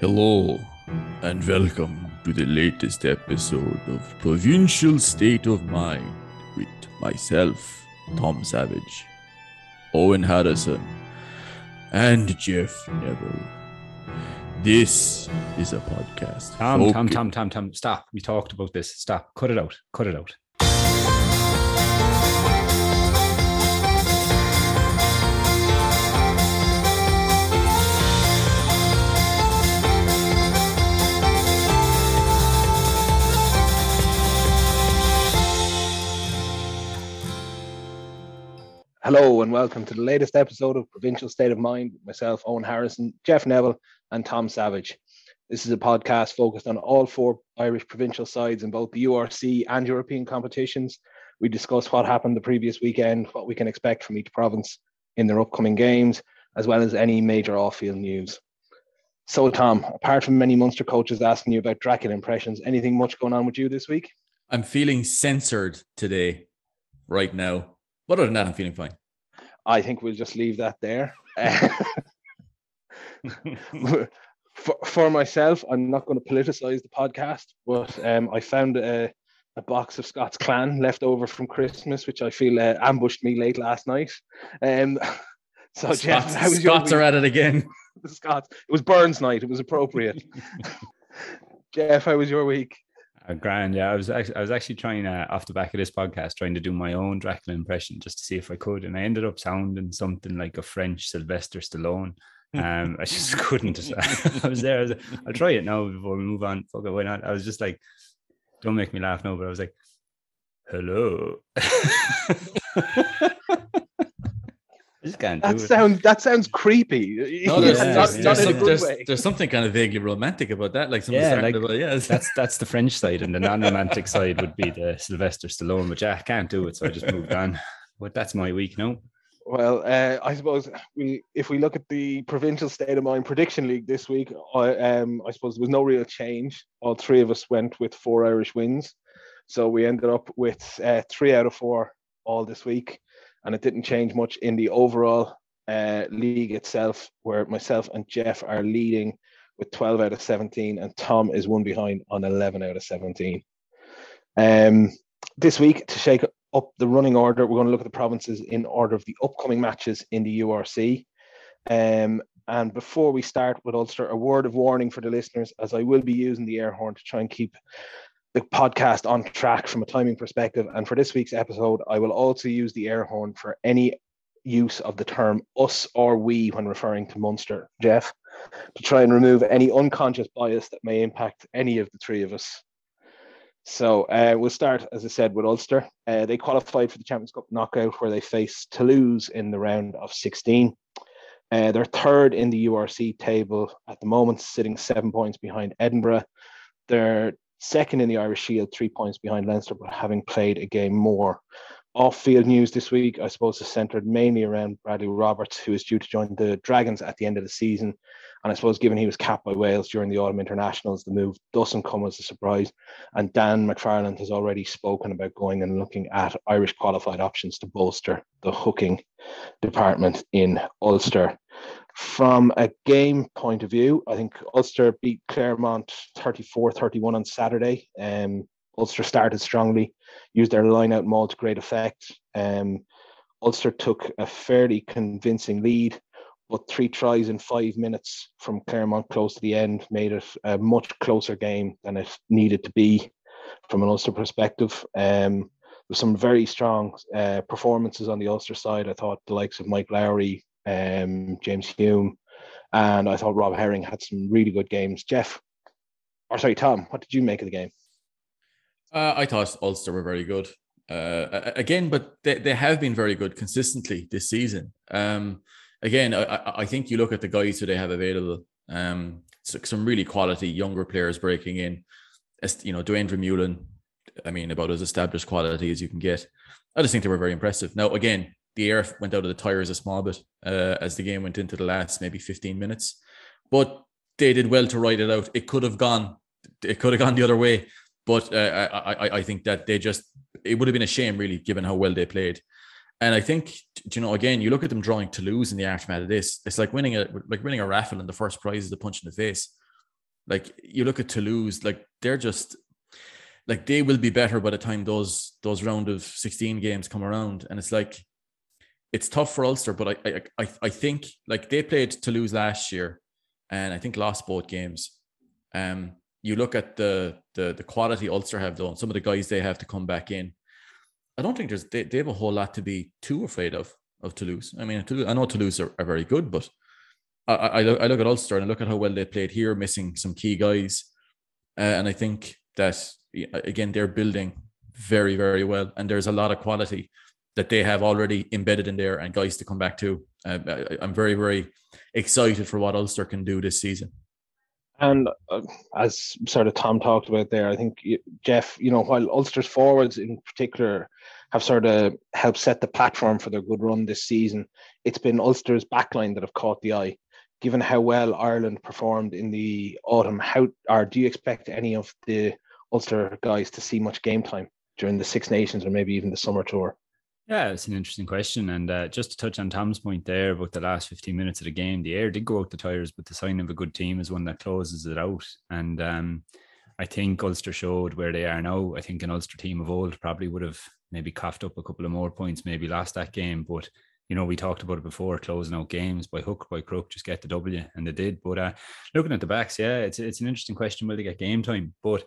Hello, and welcome to the latest episode of Provincial State of Mind with myself, Tom Savage, Owen Harrison, and Jeff Neville. This is a podcast. Tom, Tom, Tom, Tom, Tom, stop. We talked about this. Stop. Cut it out. Cut it out. Hello and welcome to the latest episode of Provincial State of Mind with myself, Owen Harrison, Jeff Neville, and Tom Savage. This is a podcast focused on all four Irish provincial sides in both the URC and European competitions. We discuss what happened the previous weekend, what we can expect from each province in their upcoming games, as well as any major off-field news. So, Tom, apart from many Munster coaches asking you about Dracula impressions, anything much going on with you this week? I'm feeling censored today, right now. But other than that, I'm feeling fine. I think we'll just leave that there. for, for myself, I'm not going to politicize the podcast, but um, I found a, a box of Scott's Clan left over from Christmas, which I feel uh, ambushed me late last night. Um, so, Jeff, Scots, how was your Scots are at it again. The Scots. It was Burns night. It was appropriate. Jeff, how was your week? Uh, grand. Yeah, I was actually, I was actually trying uh, off the back of this podcast, trying to do my own Dracula impression just to see if I could, and I ended up sounding something like a French Sylvester Stallone. Um, I just couldn't. I was there. I was, I'll try it now before we move on. Fuck it, why not? I was just like, don't make me laugh now, but I was like, hello. I just can't do That it. sounds that sounds creepy. No, there's, Yeah, there's, there's, some, there's, something kind of vaguely romantic about that. Like some Yeah, yeah, like- about, yeah. that's that's the French side, and the non-romantic side would be the Sylvester Stallone. which I can't do it, so I just moved on. But that's my week, no. Well, uh, I suppose we, if we look at the provincial state of mind prediction league this week, I, um, I suppose there was no real change. All three of us went with four Irish wins, so we ended up with uh, three out of four all this week, and it didn't change much in the overall uh, league itself, where myself and Jeff are leading with 12 out of 17, and Tom is one behind on 11 out of 17. Um, this week to shake up the running order, we're going to look at the provinces in order of the upcoming matches in the URC. Um, and before we start with Ulster, a word of warning for the listeners, as I will be using the air horn to try and keep the podcast on track from a timing perspective. And for this week's episode, I will also use the air horn for any use of the term us or we when referring to Munster, Jeff, to try and remove any unconscious bias that may impact any of the three of us. So uh, we'll start, as I said, with Ulster. Uh, they qualified for the Champions Cup knockout where they faced Toulouse in the round of 16. Uh, they're third in the URC table at the moment, sitting seven points behind Edinburgh. They're second in the Irish Shield, three points behind Leinster, but having played a game more. Off-field news this week, I suppose, is centred mainly around Bradley Roberts, who is due to join the Dragons at the end of the season. And I suppose, given he was capped by Wales during the autumn internationals, the move doesn't come as a surprise. And Dan McFarland has already spoken about going and looking at Irish qualified options to bolster the hooking department in Ulster. From a game point of view, I think Ulster beat Clermont 34 31 on Saturday. Um, Ulster started strongly, used their line out maul to great effect. Um, Ulster took a fairly convincing lead, but three tries in five minutes from Clermont close to the end made it a much closer game than it needed to be from an Ulster perspective. Um, there's some very strong uh, performances on the Ulster side. I thought the likes of Mike Lowry, um, James Hume, and I thought Rob Herring had some really good games. Jeff, or sorry, Tom, what did you make of the game? Uh, I thought Ulster were very good. Uh, again, but they, they have been very good consistently this season. Um, again, I, I- think you look at the guys who they have available. Um, some really quality younger players breaking in. As you know, Duane Vermeulen. I mean, about as established quality as you can get. I just think they were very impressive. Now, again, the air went out of the tires a small bit uh, as the game went into the last maybe 15 minutes, but they did well to ride it out. It could have gone, it could have gone the other way, but uh, I, I, I think that they just, it would have been a shame really, given how well they played. And I think, you know, again, you look at them drawing Toulouse in the aftermath of this. It's like winning a like winning a raffle, and the first prize is a punch in the face. Like you look at Toulouse, like they're just like they will be better by the time those those round of 16 games come around. And it's like it's tough for Ulster, but I I I think like they played Toulouse last year and I think lost both games. Um you look at the the the quality Ulster have done, some of the guys they have to come back in. I don't think there's they, they have a whole lot to be too afraid of of Toulouse. I mean, Toulouse, I know Toulouse are, are very good, but I, I, look, I look at Ulster and I look at how well they played here, missing some key guys, uh, and I think that again they're building very very well, and there's a lot of quality that they have already embedded in there and guys to come back to. Uh, I, I'm very very excited for what Ulster can do this season. And uh, as sort of Tom talked about there, I think Jeff, you know, while Ulster's forwards in particular have sort of helped set the platform for their good run this season, it's been Ulster's backline that have caught the eye. Given how well Ireland performed in the autumn, how or do you expect any of the Ulster guys to see much game time during the Six Nations or maybe even the summer tour? Yeah, it's an interesting question. And uh, just to touch on Tom's point there about the last 15 minutes of the game, the air did go out the tires, but the sign of a good team is one that closes it out. And um, I think Ulster showed where they are now. I think an Ulster team of old probably would have maybe coughed up a couple of more points, maybe lost that game. But, you know, we talked about it before, closing out games by hook, by crook, just get the W, and they did. But uh, looking at the backs, yeah, it's, it's an interesting question. Will they get game time? But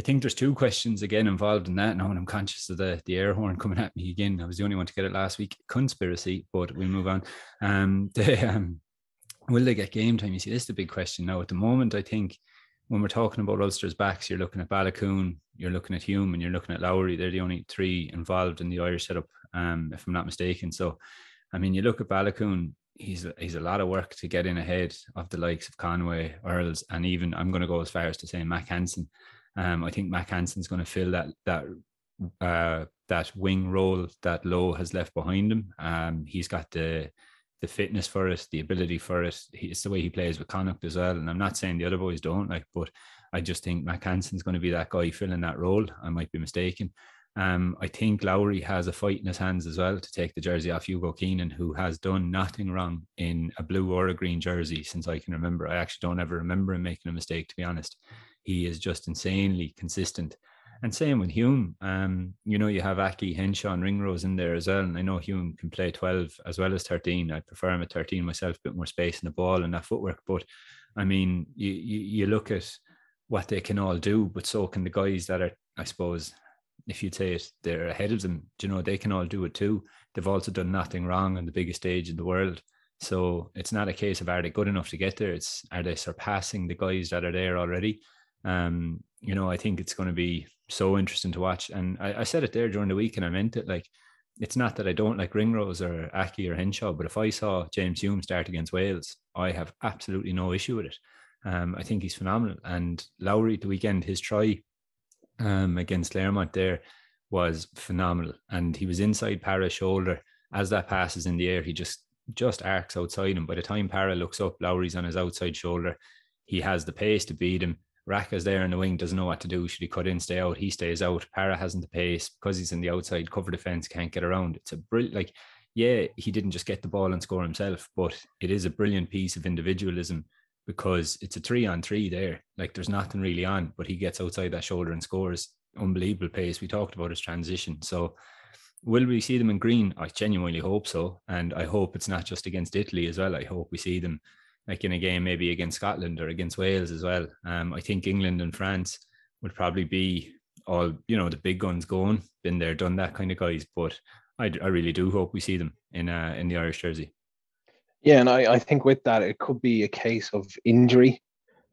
I think there's two questions again involved in that now, and I'm conscious of the the air horn coming at me again. I was the only one to get it last week. Conspiracy, but we'll move on. Um, they, um, will they get game time? You see, this is the big question now. At the moment, I think when we're talking about Ulster's backs, you're looking at Baloucoune, you're looking at Hume, and you're looking at Lowry. They're the only three involved in the Irish setup, um, if I'm not mistaken. So, I mean, you look at Baloucoune, he's he's a lot of work to get in ahead of the likes of Conway, Earls, and even I'm going to go as far as to say Mack Hansen. Um, I think Mack Hansen's going to fill that that uh, that wing role that Lowe has left behind him. Um, he's got the the fitness for it, the ability for it. He, it's the way he plays with Connacht as well. And I'm not saying the other boys don't like, but I just think Mack Hansen's going to be that guy filling that role. I might be mistaken. Um, I think Lowry has a fight in his hands as well to take the jersey off Hugo Keenan, who has done nothing wrong in a blue or a green jersey since I can remember. I actually don't ever remember him making a mistake, to be honest he is just insanely consistent. And same with Hume. Um, you know, you have Aki, Henshaw, and Ringrose in there as well. And I know Hume can play 12 as well as 13. I prefer him at 13 myself, a bit more space in the ball and that footwork. But I mean, you, you, you look at what they can all do, but so can the guys that are, I suppose, if you'd say it, they're ahead of them. Do you know, they can all do it too. They've also done nothing wrong on the biggest stage in the world. So it's not a case of are they good enough to get there? It's are they surpassing the guys that are there already? Um, you know, I think it's going to be so interesting to watch. And I, I, said it there during the week, and I meant it. Like, it's not that I don't like Ringrose or Aki or Henshaw, but if I saw James Hume start against Wales, I have absolutely no issue with it. Um, I think he's phenomenal. And Lowry the weekend, his try um, against Clermont there was phenomenal, and he was inside Parra's shoulder as that passes in the air. He just just arcs outside him. By the time Parra looks up, Lowry's on his outside shoulder. He has the pace to beat him Raka's there in the wing, doesn't know what to do. Should he cut in, stay out? He stays out. Parra hasn't the pace because he's in the outside cover defense, can't get around. It's a brilliant, like, yeah, he didn't just get the ball and score himself, but it is a brilliant piece of individualism because it's a three on three there. Like, there's nothing really on, but he gets outside that shoulder and scores. Unbelievable pace. We talked about his transition. So, will we see them in green? I genuinely hope so. And I hope it's not just against Italy as well. I hope we see them like in a game maybe against Scotland or against Wales as well. Um, I think England and France would probably be all you know the big guns going, been there, done that kind of guys. But I, I really do hope we see them in uh, in the Irish jersey. Yeah, and I, I think with that it could be a case of injury,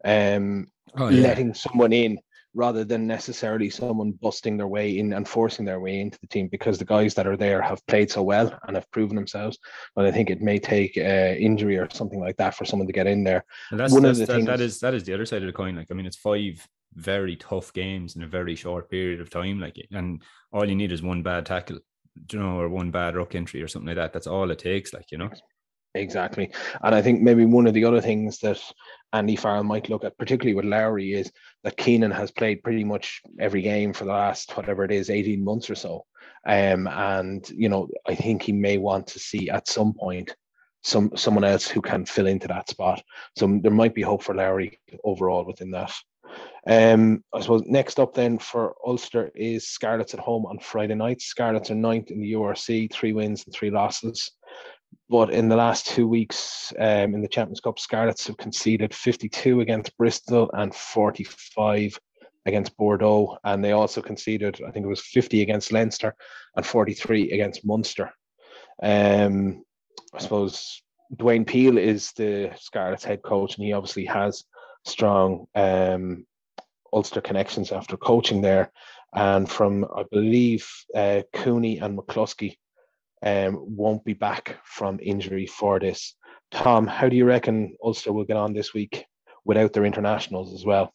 um, oh, yeah. letting someone in rather than necessarily someone busting their way in and forcing their way into the team because the guys that are there have played so well and have proven themselves. But I think it may take uh, injury or something like that for someone to get in there. And that's, One that's, of the that, things... that is that is the other side of the coin. Like I mean, it's five very tough games in a very short period of time. Like and all you need is one bad tackle, you know, or one bad ruck entry or something like that. That's all it takes. Like you know. Exactly. And I think maybe one of the other things that Andy Farrell might look at, particularly with Lowry, is that Keenan has played pretty much every game for the last whatever it is, 18 months or so. Um, and you know, I think he may want to see at some point some someone else who can fill into that spot. So there might be hope for Lowry overall within that. Um, I suppose next up then for Ulster is Scarlets at home on Friday night. Scarlets are ninth in the URC, three wins and three losses. But in the last two weeks um, in the Champions Cup, Scarlets have conceded 52 against Bristol and 45 against Bordeaux. And they also conceded, I think it was 50 against Leinster and 43 against Munster. Um, I suppose Dwayne Peel is the Scarlets head coach, and he obviously has strong um, Ulster connections after coaching there. And from, I believe, uh, Cooney and McCloskey um, won't be back from injury for this. Tom, how do you reckon Ulster will get on this week without their internationals as well?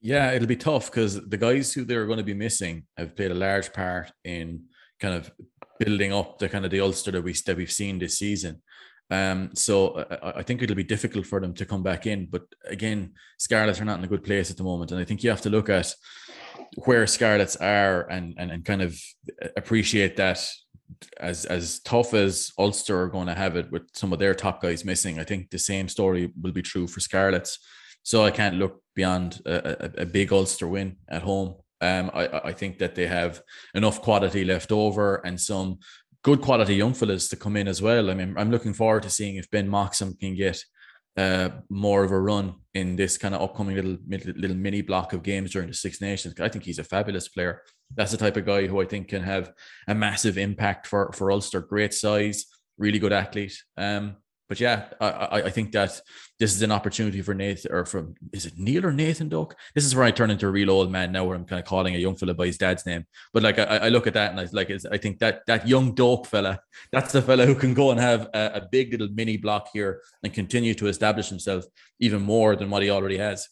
Yeah, it'll be tough because the guys who they're going to be missing have played a large part in kind of building up the kind of the Ulster that we that we've seen this season. Um, so I, I, think it'll be difficult for them to come back in. But again, Scarlets are not in a good place at the moment, and I think you have to look at where Scarlets are and and, and kind of appreciate that as as tough as Ulster are going to have it with some of their top guys missing. I think the same story will be true for Scarlets. So I can't look beyond a, a, a big Ulster win at home. Um, I, I think that they have enough quality left over and some good quality young fellas to come in as well. I mean, I'm looking forward to seeing if Ben Moxham can get uh, more of a run in this kind of upcoming little little mini block of games during the Six Nations. I think he's a fabulous player. That's the type of guy who I think can have a massive impact for for Ulster. Great size, really good athlete. Um, but yeah, I, I think that this is an opportunity for Nathan or from is it Neil or Nathan Doak? This is where I turn into a real old man now, where I'm kind of calling a young fella by his dad's name. But like I, I look at that and I like I think that that young Doak fella, that's the fella who can go and have a, a big little mini block here and continue to establish himself even more than what he already has.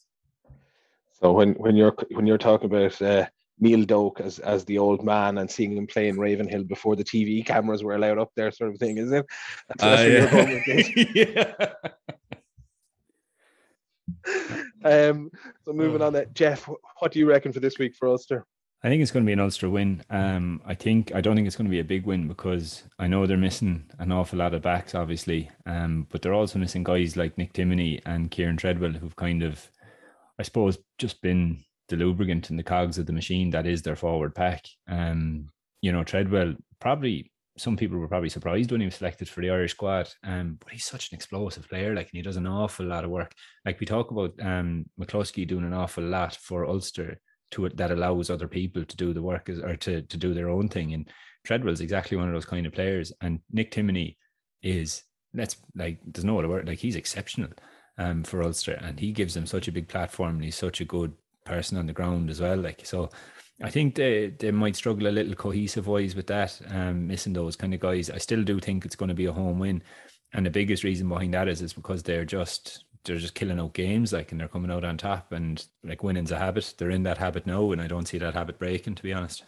So when when you're when you're talking about uh, Neil Doak as as the old man and seeing him playing Ravenhill before the TV cameras were allowed up there, sort of thing, is it? That's, that's uh, yeah. yeah. um, so moving on, that Jeff, what do you reckon for this week for Ulster? I think it's going to be an Ulster win. Um, I think I don't think it's going to be a big win because I know they're missing an awful lot of backs, obviously, um, but they're also missing guys like Nick Timoney and Kieran Treadwell, who've kind of, I suppose, just been the lubricant and the cogs of the machine that is their forward pack. Um, you know, Treadwell probably some people were probably surprised when he was selected for the Irish squad. Um, but he's such an explosive player, like, and he does an awful lot of work. Like we talk about um McCloskey doing an awful lot for Ulster to it that allows other people to do the work or to to do their own thing. And Treadwell's exactly one of those kind of players. And Nick Timoney is let's like there's no other word, like he's exceptional um for Ulster and he gives them such a big platform and he's such a good person on the ground as well. Like so, I think they they might struggle a little cohesive wise with that, um, missing those kind of guys. I still do think it's going to be a home win, and the biggest reason behind that is is because they're just they're just killing out games, like, and they're coming out on top, and like winning's a habit. They're in that habit now, and I don't see that habit breaking, to be honest.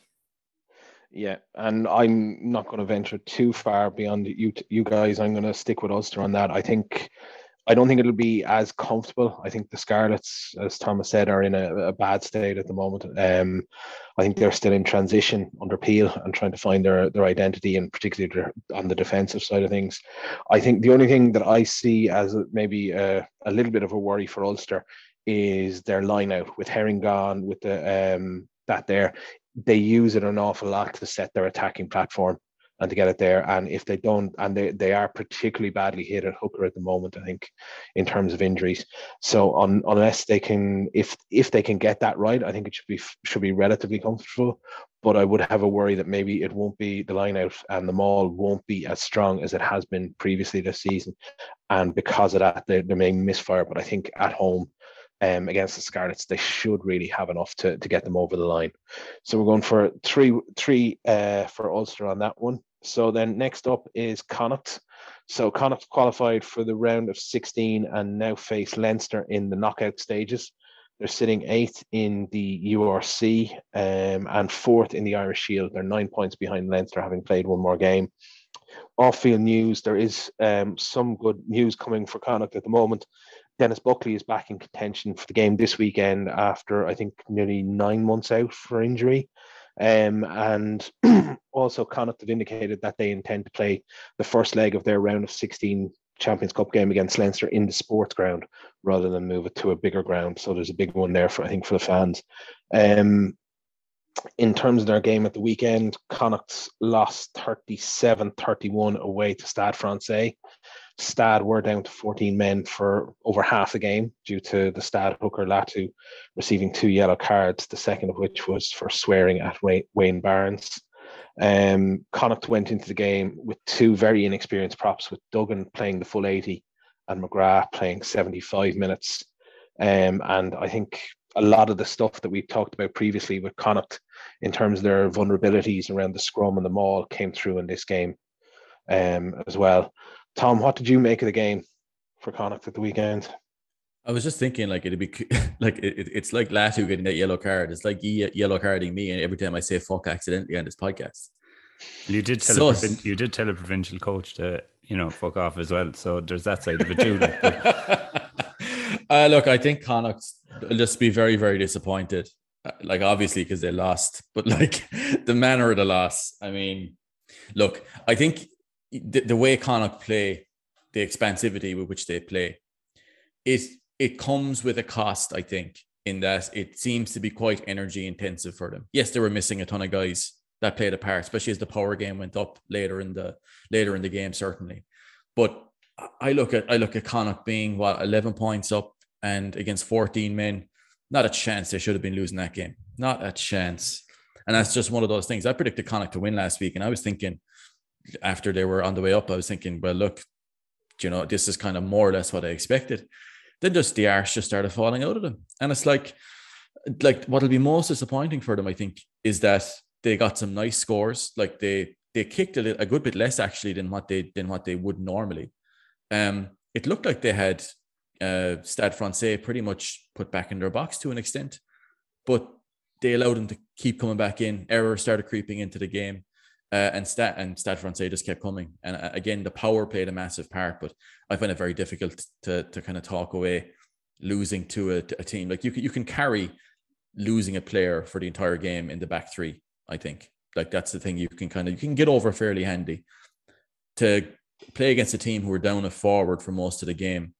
Yeah, and I'm not going to venture too far beyond you. You guys, I'm going to stick with Ulster on that. I think I don't think it'll be as comfortable. I think the Scarlets, as Thomas said, are in a, a bad state at the moment. Um, I think they're still in transition under Peel and trying to find their their identity, and particularly their, on the defensive side of things. I think the only thing that I see as maybe a, a little bit of a worry for Ulster is their line out with Herring gone, with the um, that there. They use it an awful lot to set their attacking platform and to get it there. And if they don't, and they, they are particularly badly hit at hooker at the moment, I think, in terms of injuries. So on, unless they can, if if they can get that right, I think it should be should be relatively comfortable. But I would have a worry that maybe it won't be the line out and the maul won't be as strong as it has been previously this season. And because of that, they, they may misfire. But I think at home, um, against the Scarlets, they should really have enough to, to get them over the line. So we're going for three three uh, for Ulster on that one. So then next up is Connacht. So Connacht qualified for the round of 16 and now face Leinster in the knockout stages. They're sitting eighth in the URC um, and fourth in the Irish Shield. They're nine points behind Leinster, having played one more game. Off field news there is um, some good news coming for Connacht at the moment. Denis Buckley is back in contention for the game this weekend after, I think, nearly nine months out for injury. Um, and also, Connacht have indicated that they intend to play the first leg of their round of 16 Champions Cup game against Leinster in the sports ground rather than move it to a bigger ground. So there's a big one there for I think for the fans. Um, in terms of their game at the weekend, Connacht lost 37-31 away to Stade Francais. Stade were down to 14 men for over half the game due to the Stade hooker Latu receiving two yellow cards, the second of which was for swearing at Wayne Barnes. Um, Connacht went into the game with two very inexperienced props, with Duggan playing the full 80 and McGrath playing 75 minutes. Um, and I think a lot of the stuff that we've talked about previously with Connacht in terms of their vulnerabilities around the scrum and the maul came through in this game um, as well. Tom, what did you make of the game for Connacht at the weekend? I was just thinking, like it'd be like it, it's like Latu getting that yellow card. It's like yellow carding me, and every time I say "fuck" accidentally on this podcast. You did tell so, a, you did tell a provincial coach to you know fuck off as well. So there's that side of it too. uh, look, I think Connacht will just be very very disappointed. Uh, like obviously because they lost, but like the manner of the loss. I mean, look, I think the, the way Connacht play, the expansivity with which they play, it it comes with a cost. I think in that it seems to be quite energy intensive for them. Yes, they were missing a ton of guys that played a part, especially as the power game went up later in the later in the game, certainly. But I look at I look at Connacht being what eleven points up and against fourteen men, not a chance they should have been losing that game, not a chance. And that's just one of those things. I predicted Connacht to win last week, and I was thinking after they were on the way up, I was thinking, well, look, you know, this is kind of more or less what I expected. Then just the arse just started falling out of them, and it's like, like what'll be most disappointing for them, I think, is that they got some nice scores. Like they they kicked a, little, a good bit less actually than what they than what they would normally. Um, it looked like they had uh, Stade Francais pretty much put back in their box to an extent, but they allowed them to keep coming back in. Error started creeping into the game, uh, and Stade and Stade Francais just kept coming. And uh, again, the power played a massive part, but I find it very difficult to to kind of talk away losing to a, a team. Like you can you can carry losing a player for the entire game in the back three I think. Like that's the thing you can kind of you can get over fairly handy. To play against a team who are down a forward for most of the game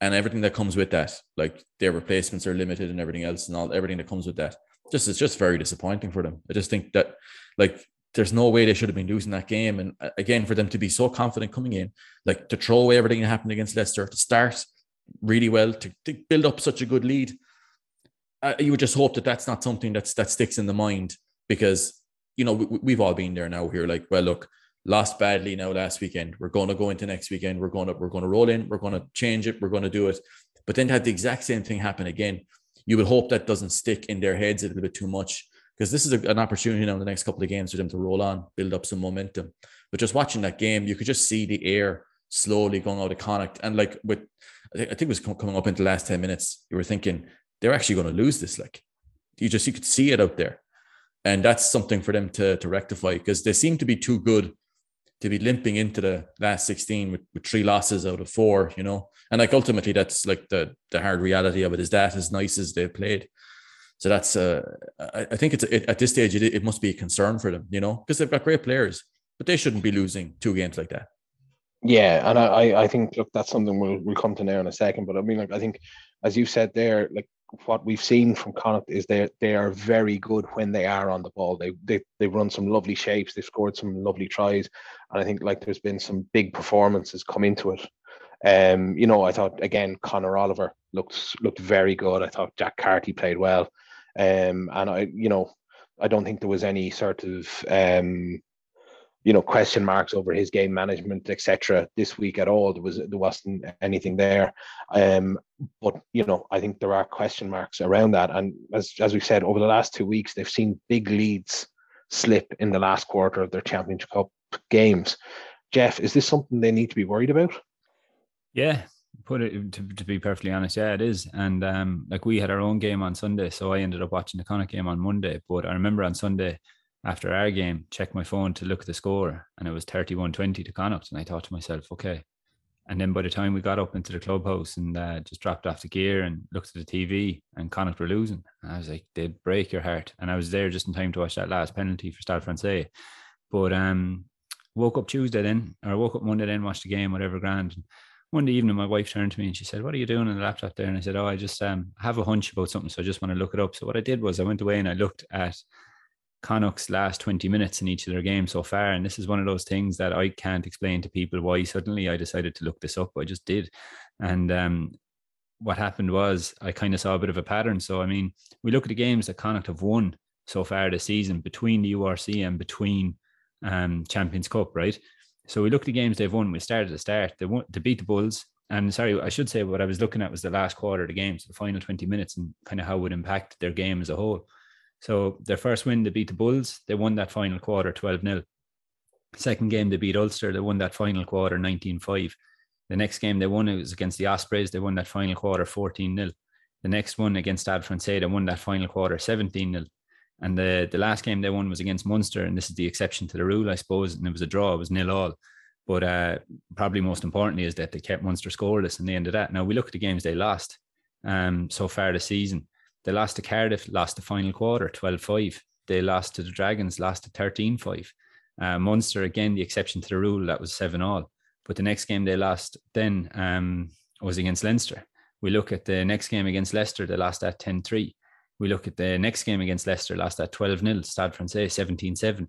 and everything that comes with that like their replacements are limited and everything else and all everything that comes with that just it's just very disappointing for them. I just think that like there's no way they should have been losing that game and uh, again for them to be so confident coming in like to throw away everything that happened against leicester to start really well to, to build up such a good lead uh, you would just hope that that's not something that's that sticks in the mind because you know we, have all been there now. We're like, well, look, lost badly now last weekend. We're going to go into next weekend. We're going to we're going to roll in. We're going to change it. We're going to do it. But then to have the exact same thing happen again, you would hope that doesn't stick in their heads a little bit too much because this is a, an opportunity now in the next couple of games for them to roll on, build up some momentum. But just watching that game, you could just see the air slowly going out of Connacht. And like with, I think it was coming up into the last 10 minutes, you were thinking they're actually going to lose this. Like you just, you could see it out there and that's something for them to to rectify because they seem to be too good to be limping into the last 16 with, with three losses out of four you know and like ultimately that's like the the hard reality of it is that as nice as they've played so that's uh i, I think it's it, at this stage it, it must be a concern for them you know because they've got great players but they shouldn't be losing two games like that yeah, and I, I think look that's something we'll we'll come to now in a second. But I mean, like I think, as you said there, like what we've seen from Connacht is they they are very good when they are on the ball. They they they run some lovely shapes. They've scored some lovely tries, and I think like there's been some big performances come into it. Um, you know, I thought again Conor Oliver looked looked very good. I thought Jack Carty played well, um, and I you know I don't think there was any sort of um you know question marks over his game management etc this week at all. There was there wasn't anything there. Um but you know i think there are question marks around that. And as as we've said over the last two weeks they've seen big leads slip in the last quarter of their championship cup games. Jeff is this something they need to be worried about? Yeah put it to, to be perfectly honest yeah it is and um like we had our own game on sunday so i ended up watching the connacht game on monday but i remember on sunday after our game, checked my phone to look at the score, and it was 31 20 to Connacht. And I thought to myself, okay. And then by the time we got up into the clubhouse and uh, just dropped off the gear and looked at the TV, and Connacht were losing, and I was like, they'd break your heart. And I was there just in time to watch that last penalty for Stade Francais. But um, woke up Tuesday then, or woke up Monday then, watched the game, whatever grand. One evening, my wife turned to me and she said, "What are you doing on the laptop there?" And I said, "Oh, I just um, have a hunch about something, so I just want to look it up." So what I did was I went away and I looked at Connacht's last 20 minutes in each of their games so far. And this is one of those things that I can't explain to people why suddenly I decided to look this up. I just did. And um, what happened was I kind of saw a bit of a pattern. So, I mean, we look at the games that Connacht have won so far this season between the URC and between um, Champions Cup, right? So we look at the games they've won. We started to start. They won to beat the Bulls. And sorry, I should say what I was looking at was the last quarter of the game, so the final 20 minutes and kind of how it would impact their game as a whole. So their first win, they beat the Bulls. They won that final quarter 12 0. Second game, they beat Ulster. They won that final quarter 19 5. The next game they won, it was against the Ospreys. They won that final quarter 14 0. The next one against Stade Francais, they won that final quarter 17 0. And the, the last game they won was against Munster. And this is the exception to the rule, I suppose. And it was a draw, it was nil all. But uh, probably most importantly is that they kept Munster scoreless in the end of that. Now we look at the games they lost um, so far this season. They lost to Cardiff, lost the final quarter, 12 5. They lost to the Dragons, lost to 13 5. Uh, Munster, again, the exception to the rule, that was 7 all. But the next game they lost then um, was against Leinster. We look at the next game against Leicester, they lost at 10 3. We look at the next game against Leicester, lost at 12 0, Stade Francais 17 7.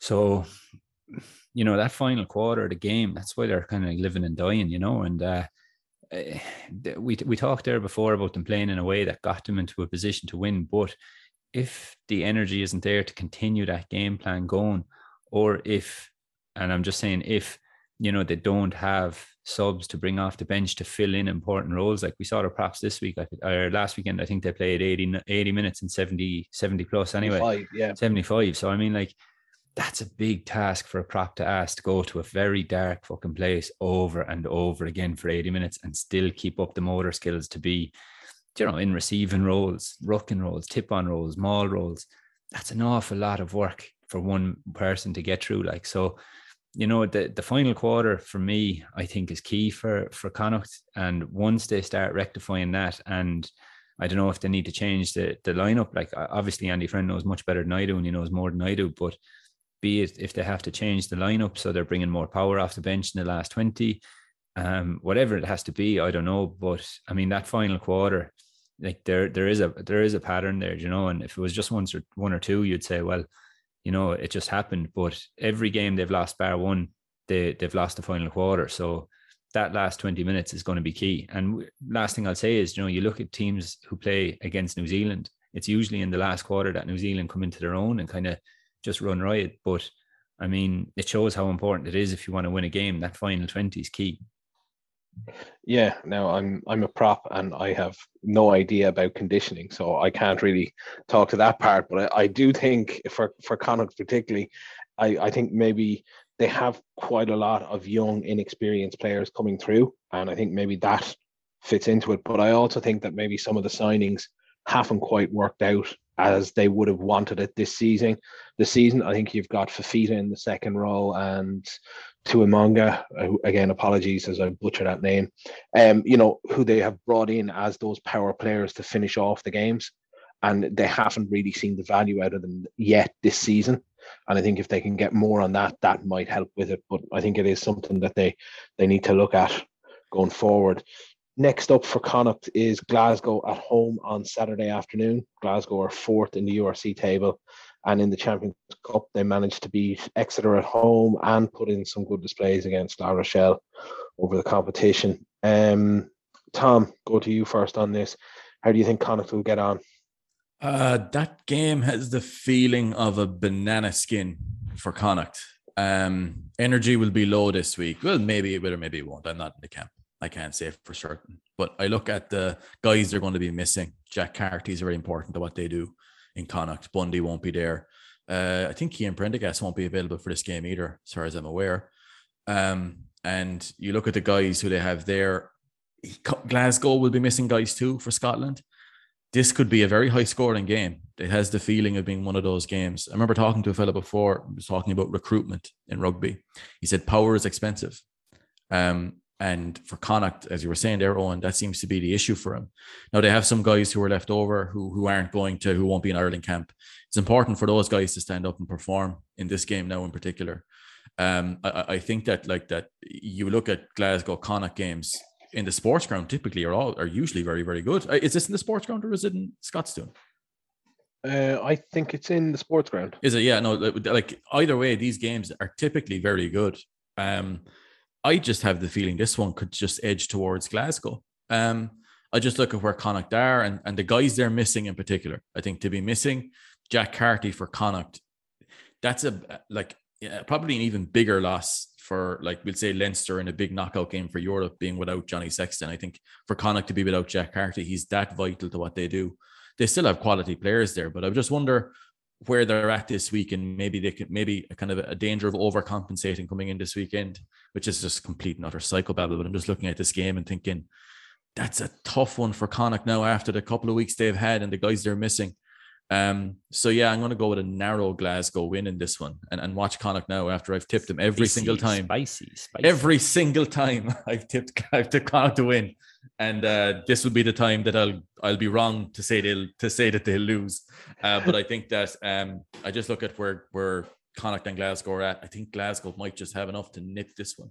So, you know, that final quarter of the game, that's why they're kind of living and dying, you know, and uh, uh, we we talked there before about them playing in a way that got them into a position to win. But if the energy isn't there to continue that game plan going, or if, and I'm just saying if you know they don't have subs to bring off the bench to fill in important roles like we saw the props this week or last weekend i think they played 80, 80 minutes and 70 70 plus anyway yeah 75 so i mean like that's a big task for a prop to ask to go to a very dark fucking place over and over again for 80 minutes and still keep up the motor skills to be, you know, in receiving roles, rucking roles, tip on roles, maul roles. That's an awful lot of work for one person to get through. Like, so, you know, the, the final quarter for me, I think is key for, for Connacht. And once they start rectifying that and, I don't know if they need to change the, the lineup. Like obviously Andy Friend knows much better than I do, and he knows more than I do. But be it if they have to change the lineup so they're bringing more power off the bench in the last 20 um whatever it has to be i don't know but i mean that final quarter like there there is a there is a pattern there you know and if it was just once or one or two you'd say well you know it just happened but every game they've lost bar one they they've lost the final quarter so that last 20 minutes is going to be key and last thing i'll say is you know you look at teams who play against new zealand it's usually in the last quarter that new zealand come into their own and kind of just run riot. But I mean, it shows how important it is if you want to win a game. That final 20 is key. Yeah, now I'm I'm a prop and I have no idea about conditioning, so I can't really talk to that part. But I, I do think for for Connacht particularly, I, I think maybe they have quite a lot of young, inexperienced players coming through, and I think maybe that fits into it. But I also think that maybe some of the signings haven't quite worked out as they would have wanted it this season. The season, I think you've got Fafita in the second row and Tuimanga, again, apologies as I butcher that name, um, you know, who they have brought in as those power players to finish off the games. And they haven't really seen the value out of them yet this season. And I think if they can get more on that, that might help with it. But I think it is something that they they need to look at going forward. Next up for Connacht is Glasgow at home on Saturday afternoon. Glasgow are fourth in the URC table, and in the Champions Cup, they managed to beat Exeter at home and put in some good displays against La Rochelle over the competition. Um, Tom, go to you first on this. How do you think Connacht will get on? Uh, that game has the feeling of a banana skin for Connacht. Um, energy will be low this week. Well, maybe it will or maybe it won't. I'm not in the camp. I can't say for certain. But I look at the guys they're going to be missing. Jack Carty is very important to what they do in Connacht. Bundee won't be there. Uh, I think Cian Prendergast won't be available for this game either, as far as I'm aware. Um, and you look at the guys who they have there. Glasgow will be missing guys too for Scotland. This could be a very high scoring game. It has the feeling of being one of those games. I remember talking to a fellow before, was talking about recruitment in rugby. He said power is expensive. Um, and for Connacht, as you were saying there, Owen, that seems to be the issue for him. Now they have some guys who are left over who who aren't going to, who won't be in Ireland camp. It's important for those guys to stand up and perform in this game now in particular. Um, I, I think that like that you look at Glasgow Connacht games in the sports ground typically are all are usually very very good. Uh, is this in the sports ground or is it in Scotstoun? Uh, I think it's in the sports ground. Is it? Yeah, no. Like either way, these games are typically very good. Um, I just have the feeling this one could just edge towards Glasgow. Um, I just look at where Connacht are and, and the guys they're missing in particular. I think to be missing Jack Carty for Connacht, that's a like yeah, probably an even bigger loss for like we'll say Leinster in a big knockout game for Europe being without Johnny Sexton. I think for Connacht to be without Jack Carty, he's that vital to what they do. They still have quality players there, but I just wonder where they're at this week and maybe they could maybe a kind of a danger of overcompensating coming in this weekend, which is just complete and utter psychobabble. But I'm just looking at this game and thinking that's a tough one for Connacht now after the couple of weeks they've had and the guys they're missing. Um, so yeah, I'm going to go with a narrow Glasgow win in this one, and, and watch Connacht now after I've tipped them every spicy, single time. Spicy, spicy. Every single time I've tipped I've tipped Connacht to win, and uh, this will be the time that I'll I'll be wrong to say they'll to say that they'll lose. Uh, but I think that um, I just look at where where Connacht and Glasgow are at. I think Glasgow might just have enough to nip this one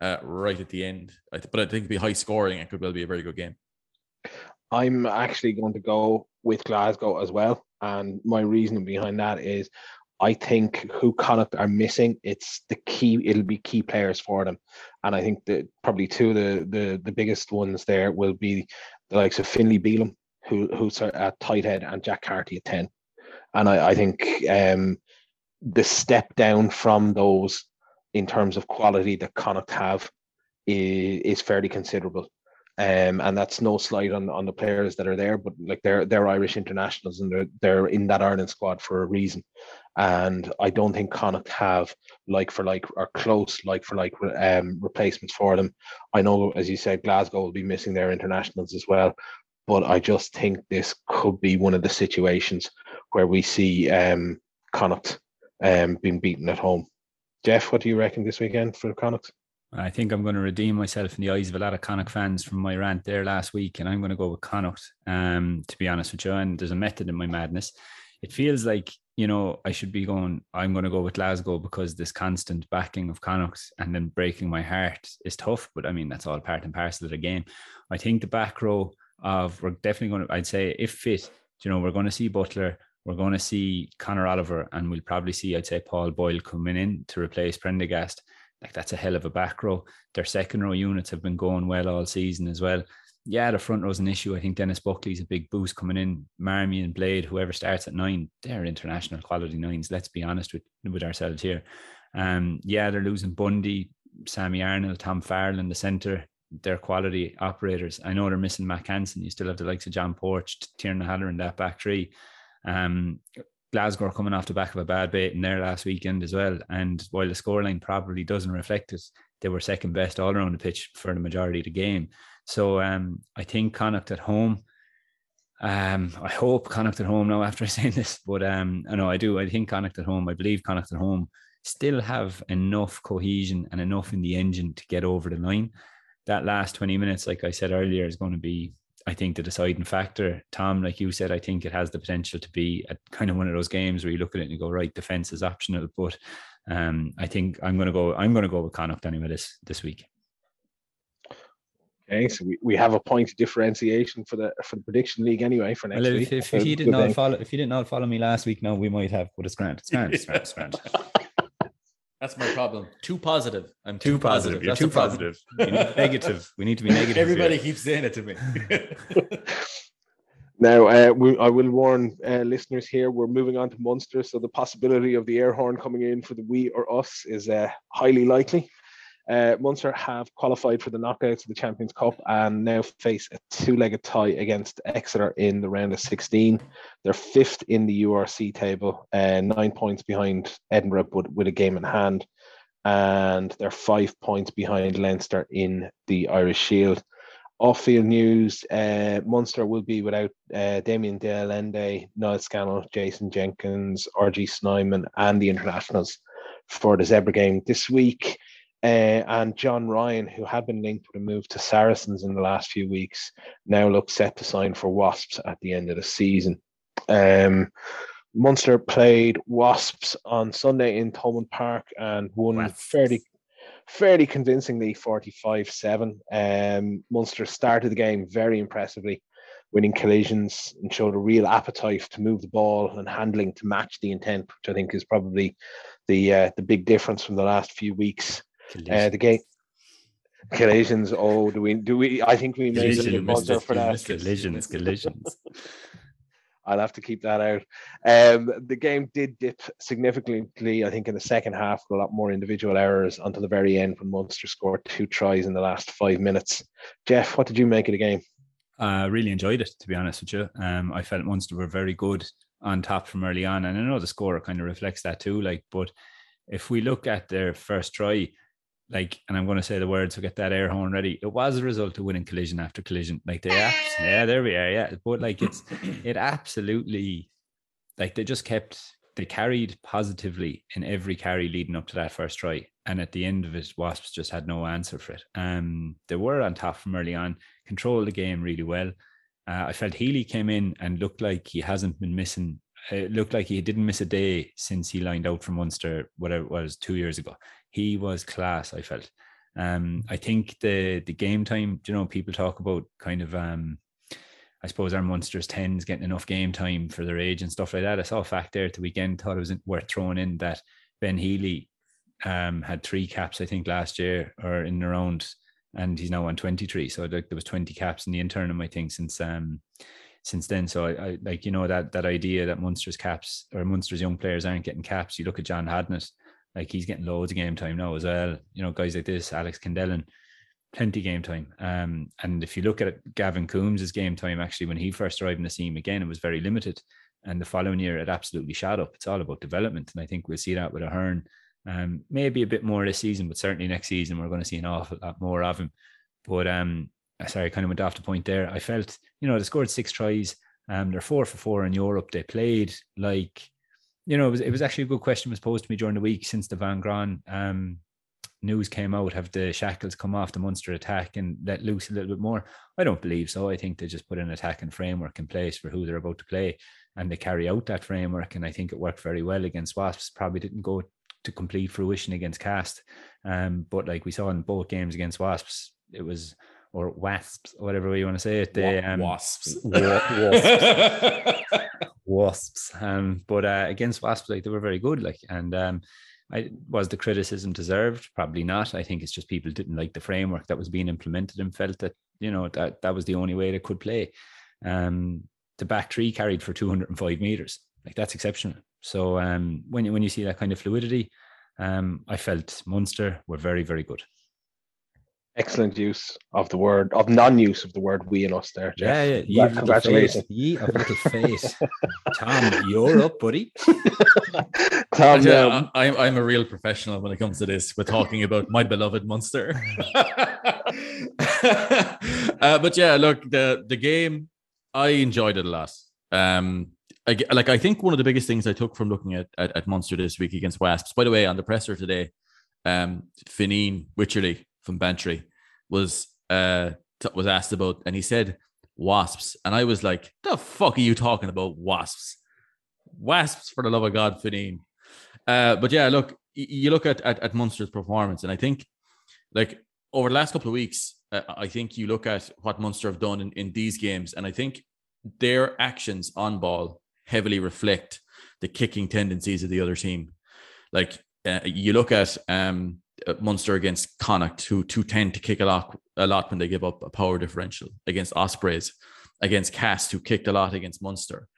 uh, right at the end. I th- but I think it'll be high scoring. It could well be a very good game. I'm actually going to go with Glasgow as well. And my reasoning behind that is I think who Connacht are missing, it's the key, it'll be key players for them. And I think that probably two of the the, the biggest ones there will be the likes of Finlay Bealham, who who's at tight head, and Jack Carty at 10. And I, I think um, the step down from those in terms of quality that Connacht have is, is fairly considerable. Um, and that's no slight on, on the players that are there, but like they're they're Irish internationals and they're they're in that Ireland squad for a reason. And I don't think Connacht have like for like or close like for like um, replacements for them. I know, as you said, Glasgow will be missing their internationals as well, but I just think this could be one of the situations where we see um, Connacht um, being beaten at home. Jeff, what do you reckon this weekend for Connacht? I think I'm going to redeem myself in the eyes of a lot of Connacht fans from my rant there last week, and I'm going to go with Connacht. Um, to be honest with you, and there's a method in my madness. It feels like you know I should be going. I'm going to go with Glasgow because this constant backing of Connacht and then breaking my heart is tough. But I mean that's all part and parcel of the game. I think the back row of we're definitely going to. I'd say if fit, you know, we're going to see Butler. We're going to see Conor Oliver, and we'll probably see, I'd say, Paul Boyle coming in to replace Prendergast like that's a hell of a back row. Their second row units have been going well all season as well. Yeah, the front row's an issue. I think Denis Buckley's a big boost coming in. Marmion Blade, whoever starts at nine, they're international quality nines. Let's be honest with, with ourselves here. Um, yeah, they're losing Bundee, Sammy Arnold, Tom Farrell in the centre. They're quality operators. I know they're missing Mack Hansen. You still have the likes of John Porch, Tiernan O'Halloran in that back three. Um, Glasgow are coming off the back of a bad bait in there last weekend as well. And while the scoreline probably doesn't reflect it, they were second best all around the pitch for the majority of the game. So um, I think Connacht at home. Um, I hope Connacht at home now after saying this, but um, I know I do. I think Connacht at home. I believe Connacht at home still have enough cohesion and enough in the engine to get over the line. That last 20 minutes, like I said earlier, is going to be I think the deciding factor, Tom, like you said, I think it has the potential to be a, kind of one of those games where you look at it and you go, right, defense is optional. But um, I think I'm going to go. I'm going to go with Connacht anyway this this week. Okay, so we, we have a point of differentiation for the for the prediction league anyway for next well, if, week. If, if you did not follow, if you did not follow me last week, no, we might have. But it's grand. It's grand. It's grand. It's grand. That's my problem. Too positive. I'm too, too positive. positive. You're too positive. We need negative. We need to be negative. Everybody here. keeps saying it to me. now, uh, we, I will warn uh, listeners here. We're moving on to Munster, so the possibility of the air horn coming in for the we or us is uh, highly likely. Uh, Munster have qualified for the knockouts of the Champions Cup and now face a two-legged tie against Exeter in the round of 16. They're fifth in the URC table, uh, nine points behind Edinburgh, but with a game in hand, and they're five points behind Leinster in the Irish Shield. Off-field news: uh, Munster will be without uh, Damien de Allende, Niall Scannell, Jason Jenkins, RG Snyman, and the internationals for the Zebre game this week. Uh, and John Ryan, who had been linked with a move to Saracens in the last few weeks, now looks set to sign for Wasps at the end of the season. Um, Munster played Wasps on Sunday in Thomond Park and won fairly fairly convincingly 45-7. Um, Munster started the game very impressively, winning collisions and showed a real appetite to move the ball and handling to match the intent, which I think is probably the uh, the big difference from the last few weeks. Uh, the game collisions. Oh, do we do we? I think we made Collision, a buzzer for that. collisions, collisions. I'll have to keep that out. Um, the game did dip significantly, I think, in the second half with a lot more individual errors until the very end when Munster scored two tries in the last five minutes. Jeff, what did you make of the game? I uh, really enjoyed it, to be honest with you. Um, I felt Munster were very good on top from early on, and I know the score kind of reflects that too. Like, but if we look at their first try, like, and I'm going to say the words, so get that air horn ready. It was a result of winning collision after collision. Like they, abs- yeah, there we are, yeah. But like, it's it absolutely, like they just kept they carried positively in every carry leading up to that first try, and at the end of it, Wasps just had no answer for it. Um, they were on top from early on, controlled the game really well. Uh, I felt Healy came in and looked like he hasn't been missing. It looked like he didn't miss a day since he lined out for Munster, whatever it was, two years ago. He was class. I felt. Um, I think the the game time. You know, people talk about kind of. Um, I suppose our Munster's tens getting enough game time for their age and stuff like that. I saw a fact there at the weekend. Thought it was worth throwing in that Ben Healy um, had three caps, I think, last year or in around, and he's now on 23. So like there was 20 caps in the interim, I think, since um since then. So I, I like you know that that idea that Munster's caps or Munster's young players aren't getting caps. You look at John Hodnett, like he's getting loads of game time now as well. You know, guys like this, Alex Kendellen, plenty game time. Um, and if you look at it, Gavin Coombes' game time, actually, when he first arrived in the team, again, it was very limited. And the following year, it absolutely shot up. It's all about development. And I think we'll see that with Ahern. Um, maybe a bit more this season, but certainly next season, we're going to see an awful lot more of him. But um, sorry, I kind of went off the point there. I felt, you know, they scored six tries. Um, they're four for four in Europe. They played like, you know, it was, it was actually a good question was posed to me during the week since the Van Graan um, news came out. Have the shackles come off the Munster attack and let loose a little bit more? I don't believe so. I think they just put an attacking framework in place for who they're about to play and they carry out that framework. And I think it worked very well against Wasps. Probably didn't go to complete fruition against Castres. Um, but like we saw in both games against Wasps, it was or Wasps, whatever you want to say it. They, um, Wasps. wa- wasps. wasps. Um, but uh, against Wasps, like they were very good. Like, and um, I was the criticism deserved? Probably not. I think it's just people didn't like the framework that was being implemented and felt that you know that that was the only way they could play. Um, the back three carried for 205 meters. Like that's exceptional. So um, when you when you see that kind of fluidity, um, I felt Munster were very very good. Excellent use of the word of non-use of the word "we" and us there. Jeff. Yeah, yeah. Congra- Ye of little Congratulations, face. Ye of little face. Tom, you're up, buddy. Tom. Yeah, um, I, I'm I'm a real professional when it comes to this. We're talking about my beloved Munster. uh, but yeah, look the the game. I enjoyed it a lot. Um, I, like I think one of the biggest things I took from looking at, at at Munster this week against Wasps. By the way, on the presser today, um, Fineen Wycherley from Bantry was uh t- was asked about, and he said wasps, and I was like, "The fuck are you talking about wasps? Wasps for the love of God, Fineen." Uh, but yeah, look, you look at, at at Munster's performance, and I think like over the last couple of weeks, uh, I think you look at what Munster have done in, in these games, and I think their actions on ball heavily reflect the kicking tendencies of the other team. Like uh, you look at um, Munster against Connacht, who, who tend to kick a lot, a lot when they give up a power differential against Ospreys, against Castres, who kicked a lot against Munster.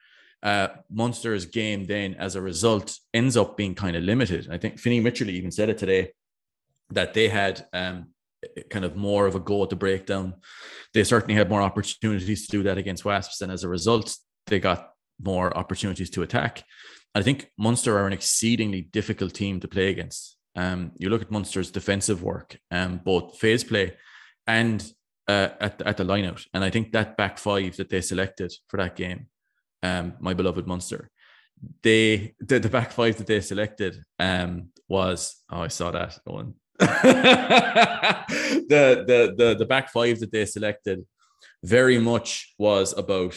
Uh, Munster's game then, as a result, ends up being kind of limited. I think Finney Mitchell even said it today that they had um, kind of more of a go at the breakdown. They certainly had more opportunities to do that against Wasps, and as a result, they got more opportunities to attack. I think Munster are an exceedingly difficult team to play against. Um, you look at Munster's defensive work, um, both phase play and uh, at, at the lineout. And I think that back five that they selected for that game, um, my beloved Munster, they the, the back five that they selected um, was oh I saw that one. the, the the the back five that they selected very much was about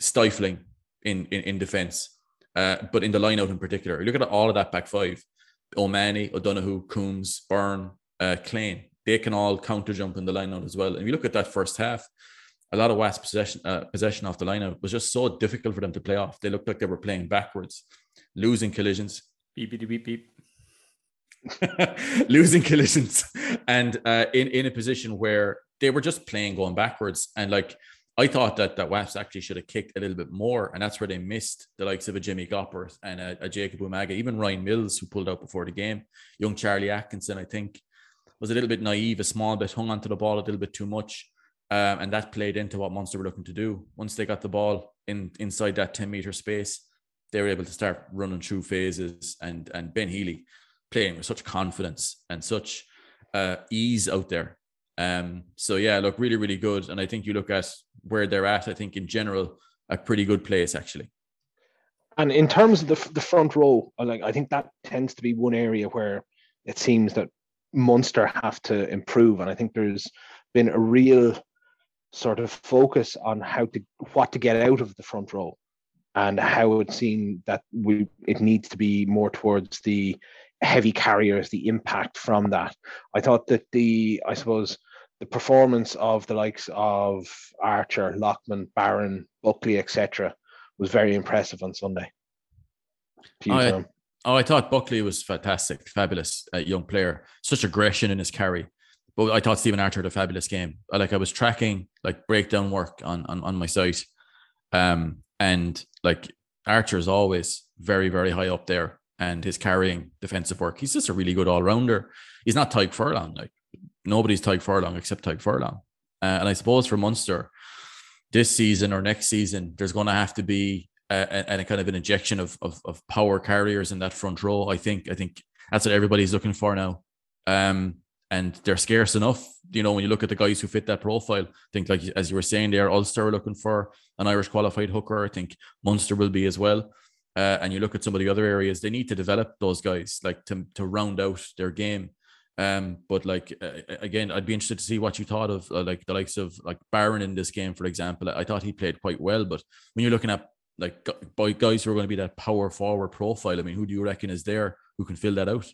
stifling in in, in defense Uh, but in the line out in particular, look at all of that back five: O'Mahony, O'Donoghue, Coombes, Byrne, uh, Kleyn. They can all counter jump in the line out as well. And if you look at that first half, a lot of Wasp possession uh, possession off the line out was just so difficult for them to play off. They looked like they were playing backwards, losing collisions. Beep beep beep beep. losing collisions and uh, in in a position where they were just playing going backwards and like I thought that that Wasps actually should have kicked a little bit more, and that's where they missed the likes of a Jimmy Gopperth and a, a Jacob Umaga, even Ryan Mills, who pulled out before the game. Young Charlie Atkinson, I think, was a little bit naive, a small bit, hung onto the ball a little bit too much, um, and that played into what Munster were looking to do. Once they got the ball in inside that ten meter space, they were able to start running through phases, and and Ben Healy playing with such confidence and such uh, ease out there um, so yeah, look really, really good. And I think you look at where they're at, I think in general, a pretty good place actually. And in terms of the, the front row, like I think that tends to be one area where it seems that Munster have to improve. And I think there's been a real sort of focus on how to what to get out of the front row and how it seemed that we it needs to be more towards the heavy carriers, the impact from that. I thought that the, I suppose, the performance of the likes of Archer, Loughman, Barron, Buckley, etc., was very impressive on Sunday. Oh I, oh, I thought Buckley was fantastic, fabulous uh, young player, such aggression in his carry. But I thought Stephen Archer had a fabulous game. Like I was tracking like breakdown work on on, on my site, um, and like Archer is always very very high up there and his carrying defensive work. He's just a really good all rounder. He's not Tadhg Furlong. Like nobody's Tadhg Furlong except Tadhg Furlong. Uh, and I suppose for Munster, this season or next season, there's going to have to be a, a, a, kind of an injection of, of, of power carriers in that front row. I think I think that's what everybody's looking for now. Um, and they're scarce enough. You know, when you look at the guys who fit that profile, I think like as you were saying there, Ulster are looking for an Irish qualified hooker. I think Munster will be as well uh, and you look at some of the other areas, they need to develop those guys like to to round out their game. Um, but like uh, again, I'd be interested to see what you thought of uh, like the likes of like Barron in this game, for example. I thought he played quite well, but when you're looking at like by guys who are going to be that power forward profile, I mean, who do you reckon is there who can fill that out?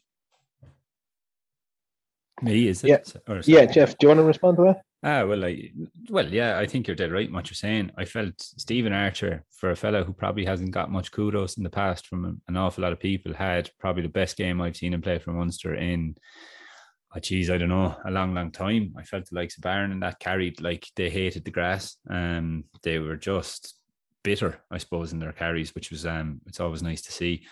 Me is it? Yeah, yeah. Jeff, do you want to respond to that? Ah, well, I, well, yeah, I think you're dead right in what you're saying. I felt Stephen Archer, for a fellow who probably hasn't got much kudos in the past from an awful lot of people, had probably the best game I've seen him play for Munster in, oh, geez, I don't know, a long, long time. I felt the likes of Barron and that carried like they hated the grass. Um, they were just bitter, I suppose, in their carries, which was um, it's always nice to see.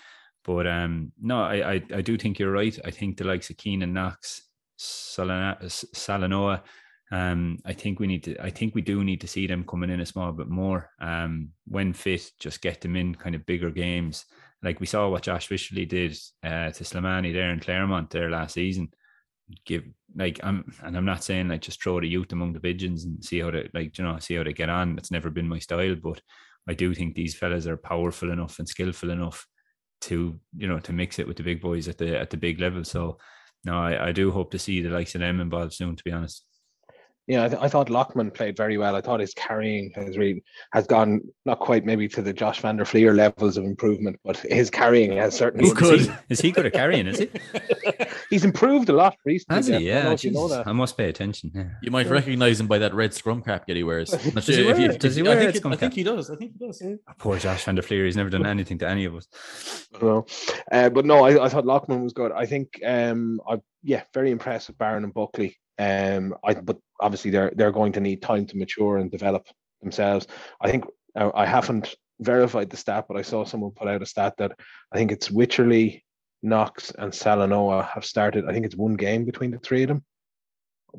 But um, no, I, I, I do think you're right. I think the likes of Keynan Knox, Salanoa um, I think we need to. I think we do need to see them coming in a small bit more. Um, when fit, just get them in kind of bigger games. Like we saw what Josh Wycherley did uh, to Slimani there in Clermont there last season. Give like I'm, and I'm not saying like just throw the youth among the pigeons and see how they like you know see how they get on. That's never been my style, but I do think these fellas are powerful enough and skillful enough to you know to mix it with the big boys at the at the big level. So no, I, I do hope to see the likes of them involved soon. To be honest yeah, I, th- I, thought Loughman played very well. I thought his carrying has really has gone not quite maybe to the Josh van der Flier levels of improvement, but his carrying has certainly. Who could? Is he, is he good at carrying? Is he? He's improved a lot recently. Has he? Yeah, I, you know that. I must pay attention. Yeah. You might yeah. recognize him by that red scrum cap that he wears. does, he wear, you, does he wear I think, I think he does. I think he does. Oh, poor Josh van der Flier. He's never done anything to any of us. Well, uh, but no, I, I, thought Loughman was good. I think, um, I yeah, very impressed with Barron and Buckley. Um, I but obviously they're they're going to need time to mature and develop themselves. I think uh, I haven't verified the stat, but I saw someone put out a stat that I think it's Wycherley, Knox, and Salanoa have started. I think it's one game between the three of them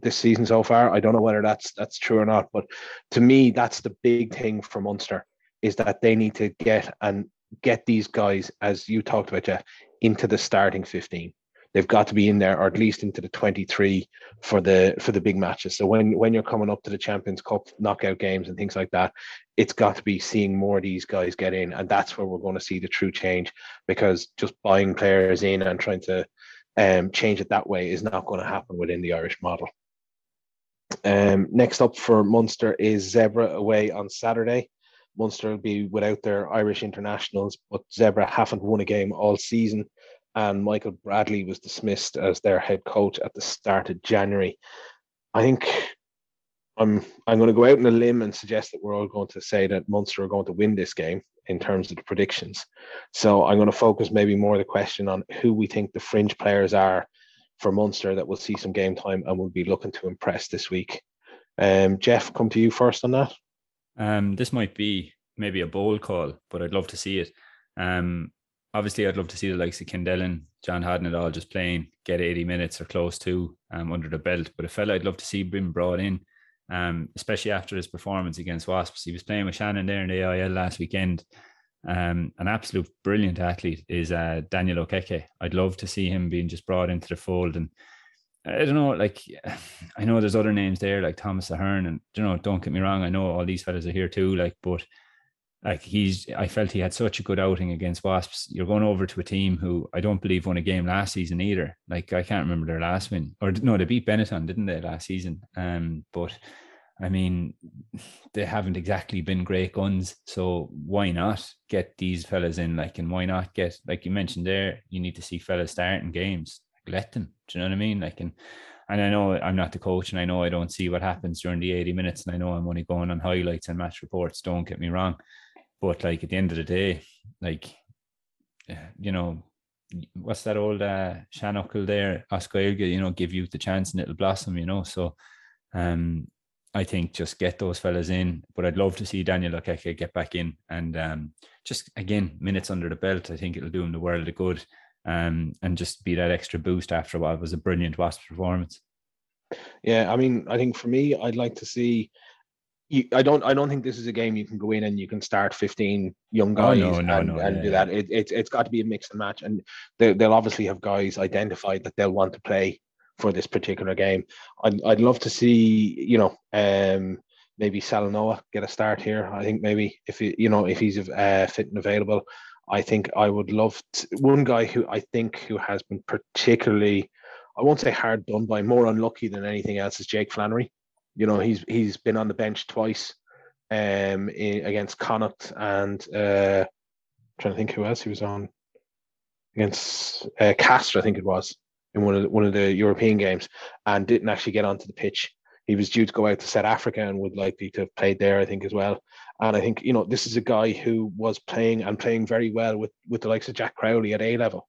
this season so far. I don't know whether that's that's true or not, but to me, that's the big thing for Munster is that they need to get and get these guys, as you talked about, Jeff, into the starting fifteen they've got to be in there or at least into the 23 for the for the big matches. So when when you're coming up to the champions cup knockout games and things like that it's got to be seeing more of these guys get in. And that's where we're going to see the true change because just buying players in and trying to um, change it that way is not going to happen within the irish model. Um, next up for munster is Zebre away on saturday. Munster will be without their Irish internationals, but Zebre haven't won a game all season. And Michael Bradley was dismissed as their head coach at the start of January. I think I'm I'm going to go out on a limb and suggest that we're all going to say that Munster are going to win this game in terms of the predictions. So I'm going to focus maybe more the question on who we think the fringe players are for Munster that will see some game time and will be looking to impress this week. Um, Jeff, come to you first on that. Um, this might be maybe a bold call, but I'd love to see it. Um, obviously, I'd love to see the likes of Kendellen, John Hodnett at all just playing, get 80 minutes or close to um, under the belt. But a fella I'd love to see been brought in, um, especially after his performance against Wasps. He was playing with Shannon there in the AIL last weekend. Um, an absolute brilliant athlete is uh, Daniel Okeke. I'd love to see him being just brought into the fold and I don't know, like I know there's other names there like Thomas Ahern, and you know, don't get me wrong, I know all these fellas are here too, like, but like he's I felt he had such a good outing against Wasps. You're going over to a team who I don't believe won a game last season either. Like I can't remember their last win. Or no, they beat Benetton, didn't they, last season? Um, but I mean, they haven't exactly been great guns. So why not get these fellas in? Like, and why not get like you mentioned there, you need to see fellas starting games Like, let them. Do you know what I mean? Like, and and I know I'm not the coach, and I know I don't see what happens during the 80 minutes, and I know I'm only going on highlights and match reports. Don't get me wrong, but like at the end of the day, like, you know, what's that old uh, Shanukkel there, Oscar you know, give you the chance and it'll blossom, you know. So, um, I think just get those fellas in, but I'd love to see Daniel Okeke get back in and um, just again minutes under the belt. I think it'll do him the world of good um, and just be that extra boost after a what was a brilliant Wasps performance. Yeah, I mean, I think for me, I'd like to see. You, I don't. I don't think this is a game you can go in and you can start fifteen young guys oh, no, no, and, no, and yeah, do that. It, it, it's got to be a mix and match, and they, they'll obviously have guys identified that they'll want to play for this particular game. I'd, I'd love to see, you know, um, maybe Salanoa get a start here. I think maybe if he, you know, if he's uh, fit and available, I think I would love to, one guy who I think who has been particularly, I won't say hard done by, more unlucky than anything else is Jake Flannery. You know, he's he's been on the bench twice um, in, against Connacht and uh, trying to think who else he was on against uh, Castres, I think it was in one of the, one of the European games, and didn't actually get onto the pitch. He was due to go out to South Africa and would likely to have played there, I think, as well. And I think you know this is a guy who was playing and playing very well with with the likes of Jack Crowley at A level,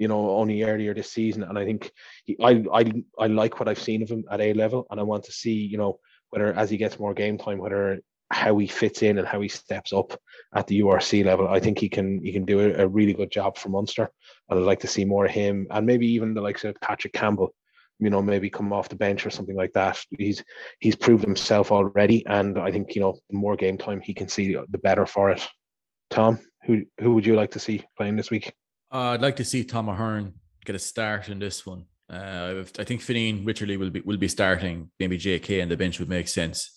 you know, only earlier this season. And I think he, I I I like what I've seen of him at A level, and I want to see you know whether as he gets more game time, whether how he fits in and how he steps up at the URC level. I think he can he can do a, a really good job for Munster. and I'd like to see more of him, and maybe even the likes of Patrick Campbell you know, maybe come off the bench or something like that. He's he's proved himself already, and I think you know the more game time he can see, the better for it. Tom, who who would you like to see playing this week? Uh, I'd like to see Tom Ahern get a start in this one. Uh, I think Fineen Wycherley will be will be starting. Maybe JK and the bench would make sense.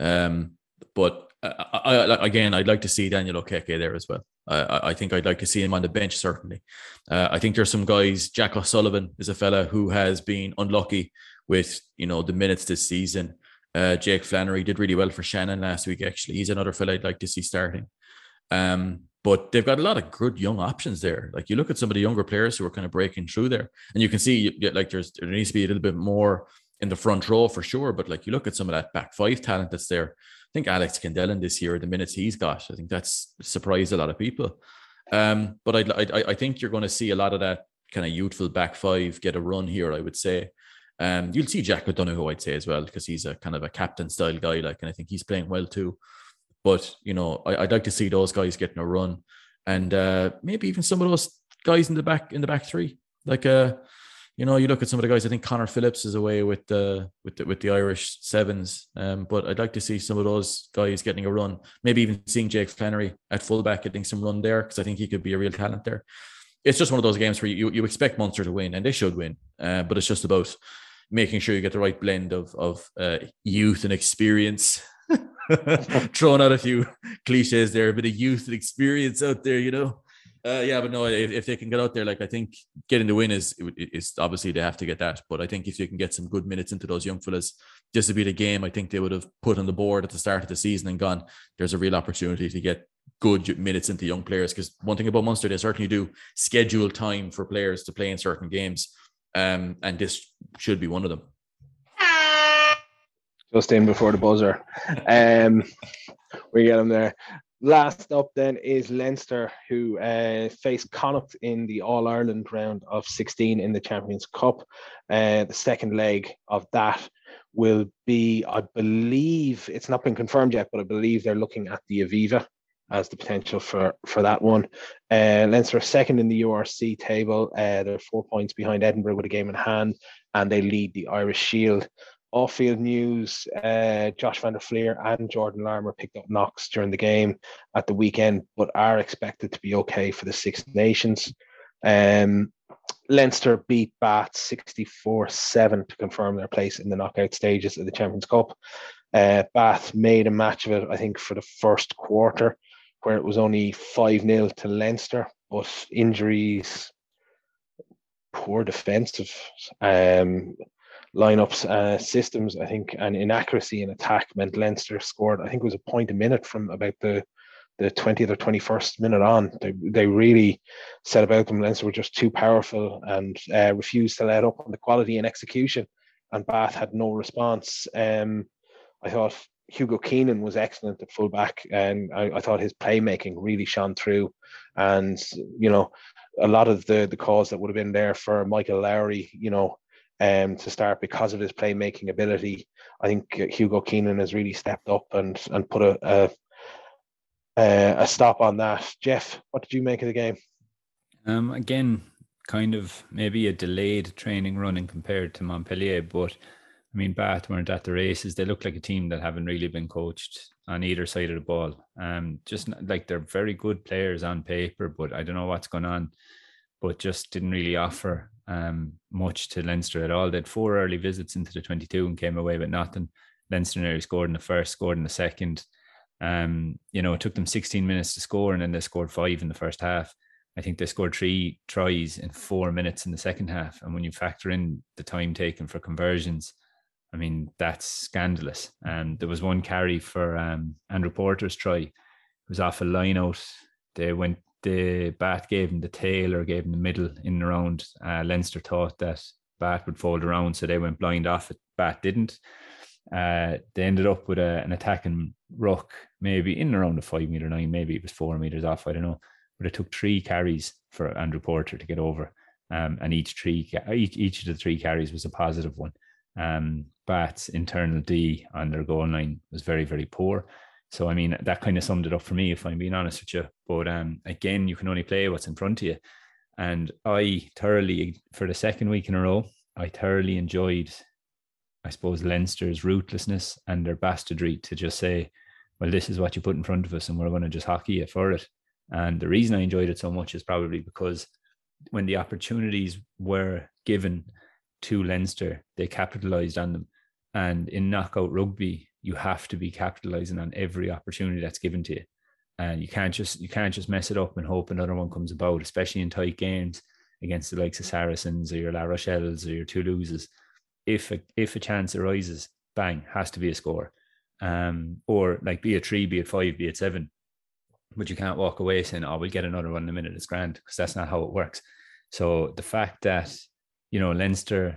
Um, but uh, I, I, again, I'd like to see Daniel Okeke there as well. I, I think I'd like to see him on the bench, certainly. Uh, I think there's some guys, Jack O'Sullivan is a fella who has been unlucky with, you know, the minutes this season. Uh, Jake Flannery did really well for Shannon last week, actually. He's another fella I'd like to see starting. Um, but they've got a lot of good young options there. Like you look at some of the younger players who are kind of breaking through there, and you can see like there's there needs to be a little bit more in the front row for sure. But like you look at some of that back five talent that's there, I think Alex Kendellen this year, the minutes he's got, I think that's surprised a lot of people. Um, but I, I, I think you're going to see a lot of that kind of youthful back five get a run here. I would say. Um, you'll see Jack O'Donoghue, I'd say as well, because he's a kind of a captain style guy, like, and I think he's playing well too. But you know, I, would like to see those guys getting a run, and uh, maybe even some of those guys in the back in the back three, like uh, you know, you look at some of the guys. I think Connor Phillips is away with the with the, with the Irish sevens. Um, but I'd like to see some of those guys getting a run. Maybe even seeing Jake Flannery at fullback getting some run there because I think he could be a real talent there. It's just one of those games where you you expect Munster to win and they should win. Uh, but it's just about making sure you get the right blend of of uh, youth and experience. Throwing out a few cliches there, a bit of youth and experience out there, you know. Uh, yeah, but no, if, if they can get out there, like I think getting the win is is obviously they have to get that. But I think if you can get some good minutes into those young fellas, this would be the game I think they would have put on the board at the start of the season and gone, there's a real opportunity to get good minutes into young players. Because one thing about Munster, they certainly do schedule time for players to play in certain games. Um, and this should be one of them. Just in before the buzzer. Um, we get them there. Last up then is Leinster, who uh, faced Connacht in the All Ireland round of 16 in the Champions Cup. Uh, the second leg of that will be, I believe, it's not been confirmed yet, but I believe they're looking at the Aviva as the potential for for that one. Uh, Leinster are second in the URC table. Uh, they're four points behind Edinburgh with a game in hand, and they lead the Irish Shield off-field news, uh, Josh van der Flier and Jordan Larmour picked up knocks during the game at the weekend, but are expected to be okay for the Six Nations. Um, Leinster beat Bath 64-7 to confirm their place in the knockout stages of the Champions Cup. Uh, Bath made a match of it, I think, for the first quarter, where it was only 5-0 to Leinster, but injuries, poor defensive um, lineups, uh, systems, I think, and inaccuracy in attack meant Leinster scored, I think it was a point a minute from about the the 20th or 21st minute on. They, they really set about them. Leinster were just too powerful and uh, refused to let up on the quality and execution. And Bath had no response. Um, I thought Hugo Keenan was excellent at fullback, and I, I, thought his playmaking really shone through. And you know, a lot of the the calls that would have been there for Michael Lowry, you know, um, to start because of his playmaking ability. I think Hugo Keenan has really stepped up and and put a, a a stop on that. Jeff, what did you make of the game? Um, again, kind of maybe a delayed training running compared to Montpellier, but I mean, Bath weren't at the races. They look like a team that haven't really been coached on either side of the ball. Um, just like they're very good players on paper, but I don't know what's going on. But just didn't really offer um, much to Leinster at all. They had four early visits into the 22 and came away with nothing. Leinster nearly scored in the first, scored in the second. Um, you know, it took them 16 minutes to score and then they scored five in the first half. I think they scored three tries in four minutes in the second half. And when you factor in the time taken for conversions, I mean, that's scandalous. And there was one carry for um, Andrew Porter's try. It was off a line out. They went the Bath gave him the tail or gave him the middle in and around. Uh, Leinster thought that Bath would fold around, so they went blind off it. Bath didn't. Uh, they ended up with a, an attacking ruck, maybe in around the five meter line, maybe it was four meters off, I don't know. But it took three carries for Andrew Porter to get over, um, and each three each, each of the three carries was a positive one. Um, Bath's internal D on their goal line was very very poor. So I mean that kind of summed it up for me, if I'm being honest with you. But um, again, you can only play what's in front of you. And I thoroughly, for the second week in a row, I thoroughly enjoyed, I suppose, Leinster's ruthlessness and their bastardry to just say, well, this is what you put in front of us, and we're going to just hockey you for it. And the reason I enjoyed it so much is probably because when the opportunities were given to Leinster, they capitalised on them. And in knockout rugby, you have to be capitalizing on every opportunity that's given to you. And you can't just you can't just mess it up and hope another one comes about, especially in tight games against the likes of Saracens or your La Rochelle's or your Toulouse's. If a if a chance arises, bang, has to be a score. Um, or like be it three, be it five, be it seven. But you can't walk away saying, Oh, we'll get another one in a minute, it's grand, because that's not how it works. So the fact that, you know, Leinster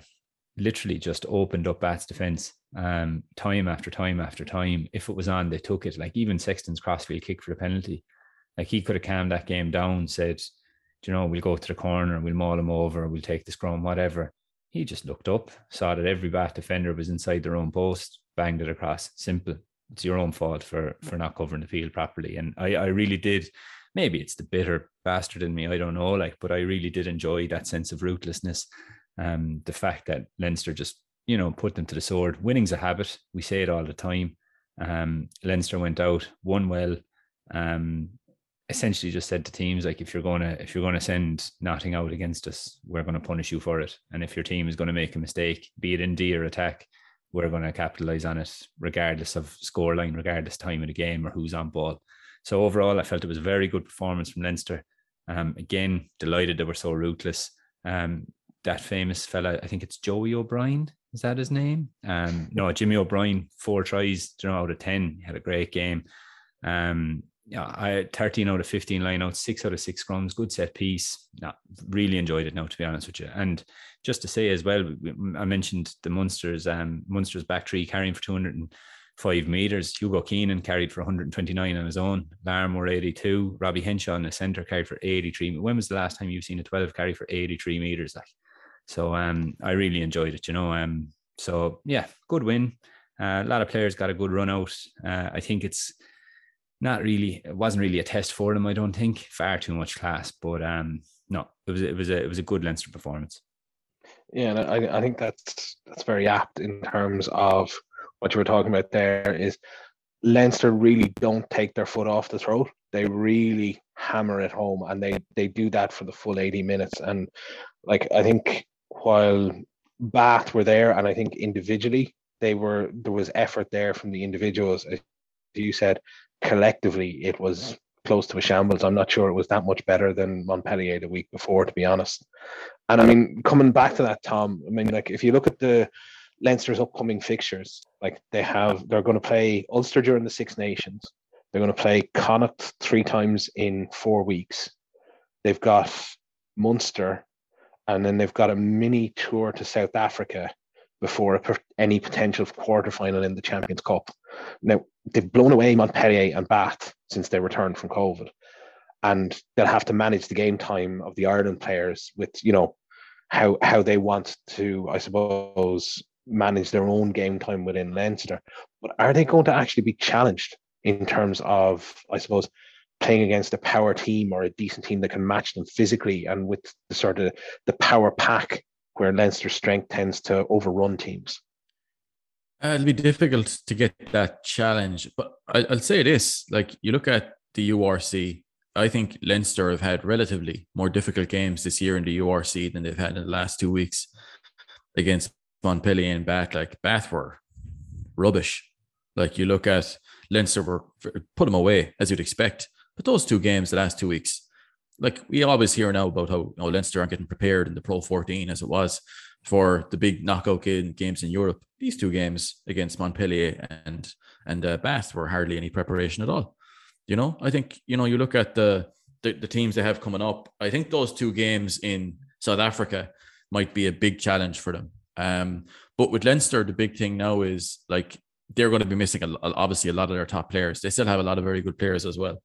literally just opened up Bath's defense um, time after time after time. If it was on, they took it. Like even Sexton's crossfield kick for the penalty, like he could have calmed that game down, said, Do you know, we'll go to the corner, we'll maul him over, we'll take the scrum, whatever. He just looked up, saw that every Bath defender was inside their own post, banged it across. Simple. It's your own fault for for not covering the field properly. And I, I really did. Maybe it's the bitter bastard in me. I don't know. Like, but I really did enjoy that sense of ruthlessness. Um, the fact that Leinster just you know, put them to the sword. Winning's a habit. We say it all the time. Um, Leinster went out, won well. Um, essentially just said to teams like if you're gonna if you're gonna send nothing out against us, we're gonna punish you for it. And if your team is gonna make a mistake, be it in D or attack, we're gonna capitalize on it, regardless of scoreline, regardless time of the game or who's on ball. So overall, I felt it was a very good performance from Leinster. Um, again, delighted they were so ruthless. Um, that famous fella, I think it's Joey O'Brien, Is that his name? Um, no, Jimmy O'Brien, four tries, you know, out of ten. He had a great game. Um, yeah, I 13 out of 15 lineouts, six out of six scrums, good set piece. Really enjoyed it now, to be honest with you. And just to say as well, I mentioned the Munsters, um, Munsters back three carrying for 205 meters. Hugo Keenan carried for 129 on his own. Larmour 82. Robbie Henshaw in the center carried for 83. When was the last time you've seen a 12 carry for 83 meters? Like, so um, I really enjoyed it, you know. Um, so yeah, good win. Uh, a lot of players got a good run out. Uh, I think it's not really it wasn't really a test for them i don't think far too much class but um no it was it was a it was a good leinster performance yeah i, I think that's that's very apt in terms of what you were talking about there is leinster really don't take their foot off the throat they really hammer it home and they they do that for the full 80 minutes and like i think while bath were there and i think individually they were there was effort there from the individuals as you said collectively it was close to a shambles. I'm not sure it was that much better than Montpellier the week before, to be honest. And I mean, coming back to that, Tom, I mean, like if you look at the Leinster's upcoming fixtures, like they have, they're going to play Ulster during the Six Nations. They're going to play Connacht three times in four weeks. They've got Munster, and then they've got a mini tour to South Africa before any potential quarterfinal in the Champions Cup. Now they've blown away Montpellier and Bath since they returned from COVID, and they'll have to manage the game time of the Ireland players with you know how how they want to, I suppose, manage their own game time within Leinster. But are they going to actually be challenged in terms of, I suppose, playing against a power team or a decent team that can match them physically and with the sort of the power pack where Leinster's strength tends to overrun teams? Uh, it'll be difficult to get that challenge, but I, will say this: like you look at the URC, I think Leinster have had relatively more difficult games this year in the URC than they've had in the last two weeks against Montpellier and Bath. Like Bath were rubbish. Like you look at Leinster were put them away as you'd expect, but those two games the last two weeks, like we always hear now about how you know, Leinster aren't getting prepared in the Pro 14 as it was for the big knockout games in Europe. These two games against Montpellier and and uh, Bath were hardly any preparation at all. You know, I think you know you look at the, the the teams they have coming up. I think those two games in South Africa might be a big challenge for them. Um, but with Leinster, the big thing now is like they're going to be missing a, obviously a lot of their top players. They still have a lot of very good players as well.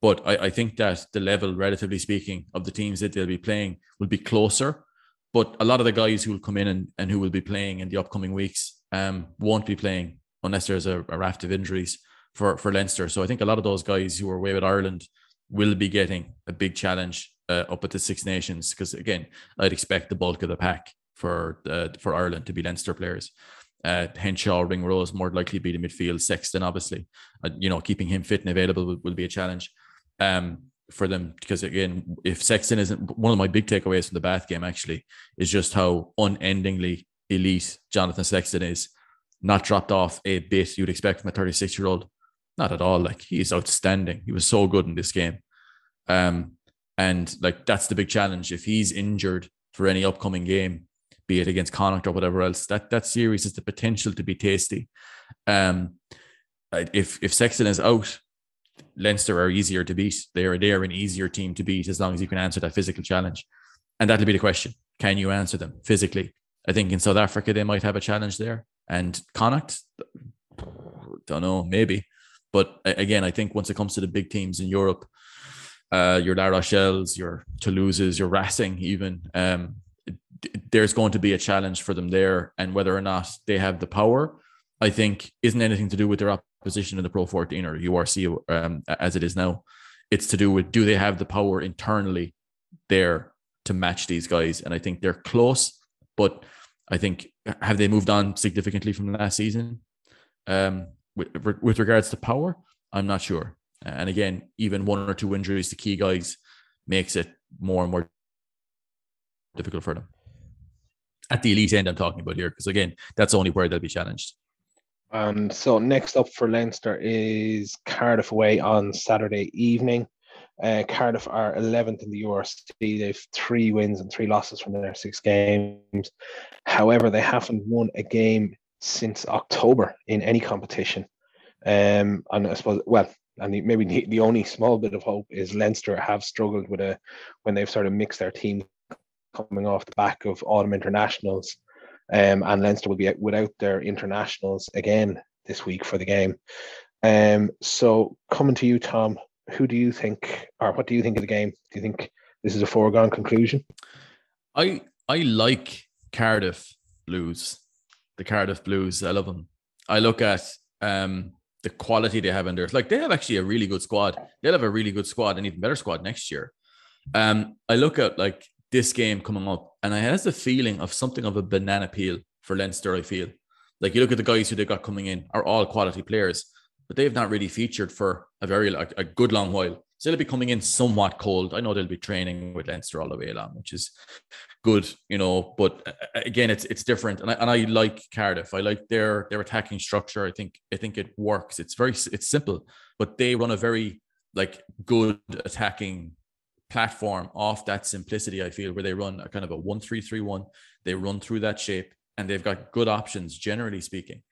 But I, I think that the level, relatively speaking, of the teams that they'll be playing will be closer. But a lot of the guys who will come in and, and who will be playing in the upcoming weeks um, won't be playing unless there's a, a raft of injuries for, for Leinster. So I think a lot of those guys who are away with Ireland will be getting a big challenge uh, up at the Six Nations because again, I'd expect the bulk of the pack for uh, for Ireland to be Leinster players. Uh, Henshaw, Ringrose more likely be the midfield. Sexton, obviously, uh, you know, keeping him fit and available will, will be a challenge um, for them because again, if Sexton isn't one of my big takeaways from the Bath game, actually, is just how unendingly elite Jonathan Sexton is. Not dropped off a bit you'd expect from a 36 year old. Not at all. Like he's outstanding. He was so good in this game. Um, and like that's the big challenge. If he's injured for any upcoming game, be it against Connacht or whatever else, that that series has the potential to be tasty. Um, if if Sexton is out, Leinster are easier to beat. They are they are an easier team to beat as long as you can answer that physical challenge. And that'll be the question. Can you answer them physically? I think in South Africa they might have a challenge there. And Connacht, don't know, maybe. But again, I think once it comes to the big teams in Europe, uh, your La Rochelle's, your Toulouse's, your Racing, even, um, there's going to be a challenge for them there. And whether or not they have the power, I think, isn't anything to do with their position in the Pro 14 or URC um, as it is now. It's to do with do they have the power internally there to match these guys? And I think they're close, but I think have they moved on significantly from last season? Um, with, with regards to power, I'm not sure. And again, even one or two injuries to key guys makes it more and more difficult for them. At the elite end, I'm talking about here, because again, that's only where they'll be challenged. And so next up for Leinster is Cardiff away on Saturday evening. Uh, Cardiff are 11th in the URC. They've three wins and three losses from their six games. However, they haven't won a game since October in any competition. Um, and I suppose, well, and the, maybe the, the only small bit of hope is Leinster have struggled with a when they've sort of mixed their team coming off the back of autumn internationals, um, and Leinster will be without their internationals again this week for the game. Um, so coming to you, Tom, who do you think, or what do you think of the game? Do you think this is a foregone conclusion? I I like Cardiff Blues, the Cardiff Blues. I love them. I look at um, the quality they have in there. Like they have actually a really good squad. They'll have a really good squad, an even better squad next year. Um, I look at like this game coming up, and I has a feeling of something of a banana peel for Leinster. I feel like you look at the guys who they got coming in are all quality players but they've not really featured for a very like a good long while. So they'll be coming in somewhat cold. I know they'll be training with Leinster all the way along, which is good, you know. But uh, again, it's it's different, and I and I like Cardiff. I like their their attacking structure. I think I think it works. It's very it's simple, but they run a very like good attacking platform off that simplicity. I feel where they run a kind of a one three three one. They run through that shape, and they've got good options generally speaking.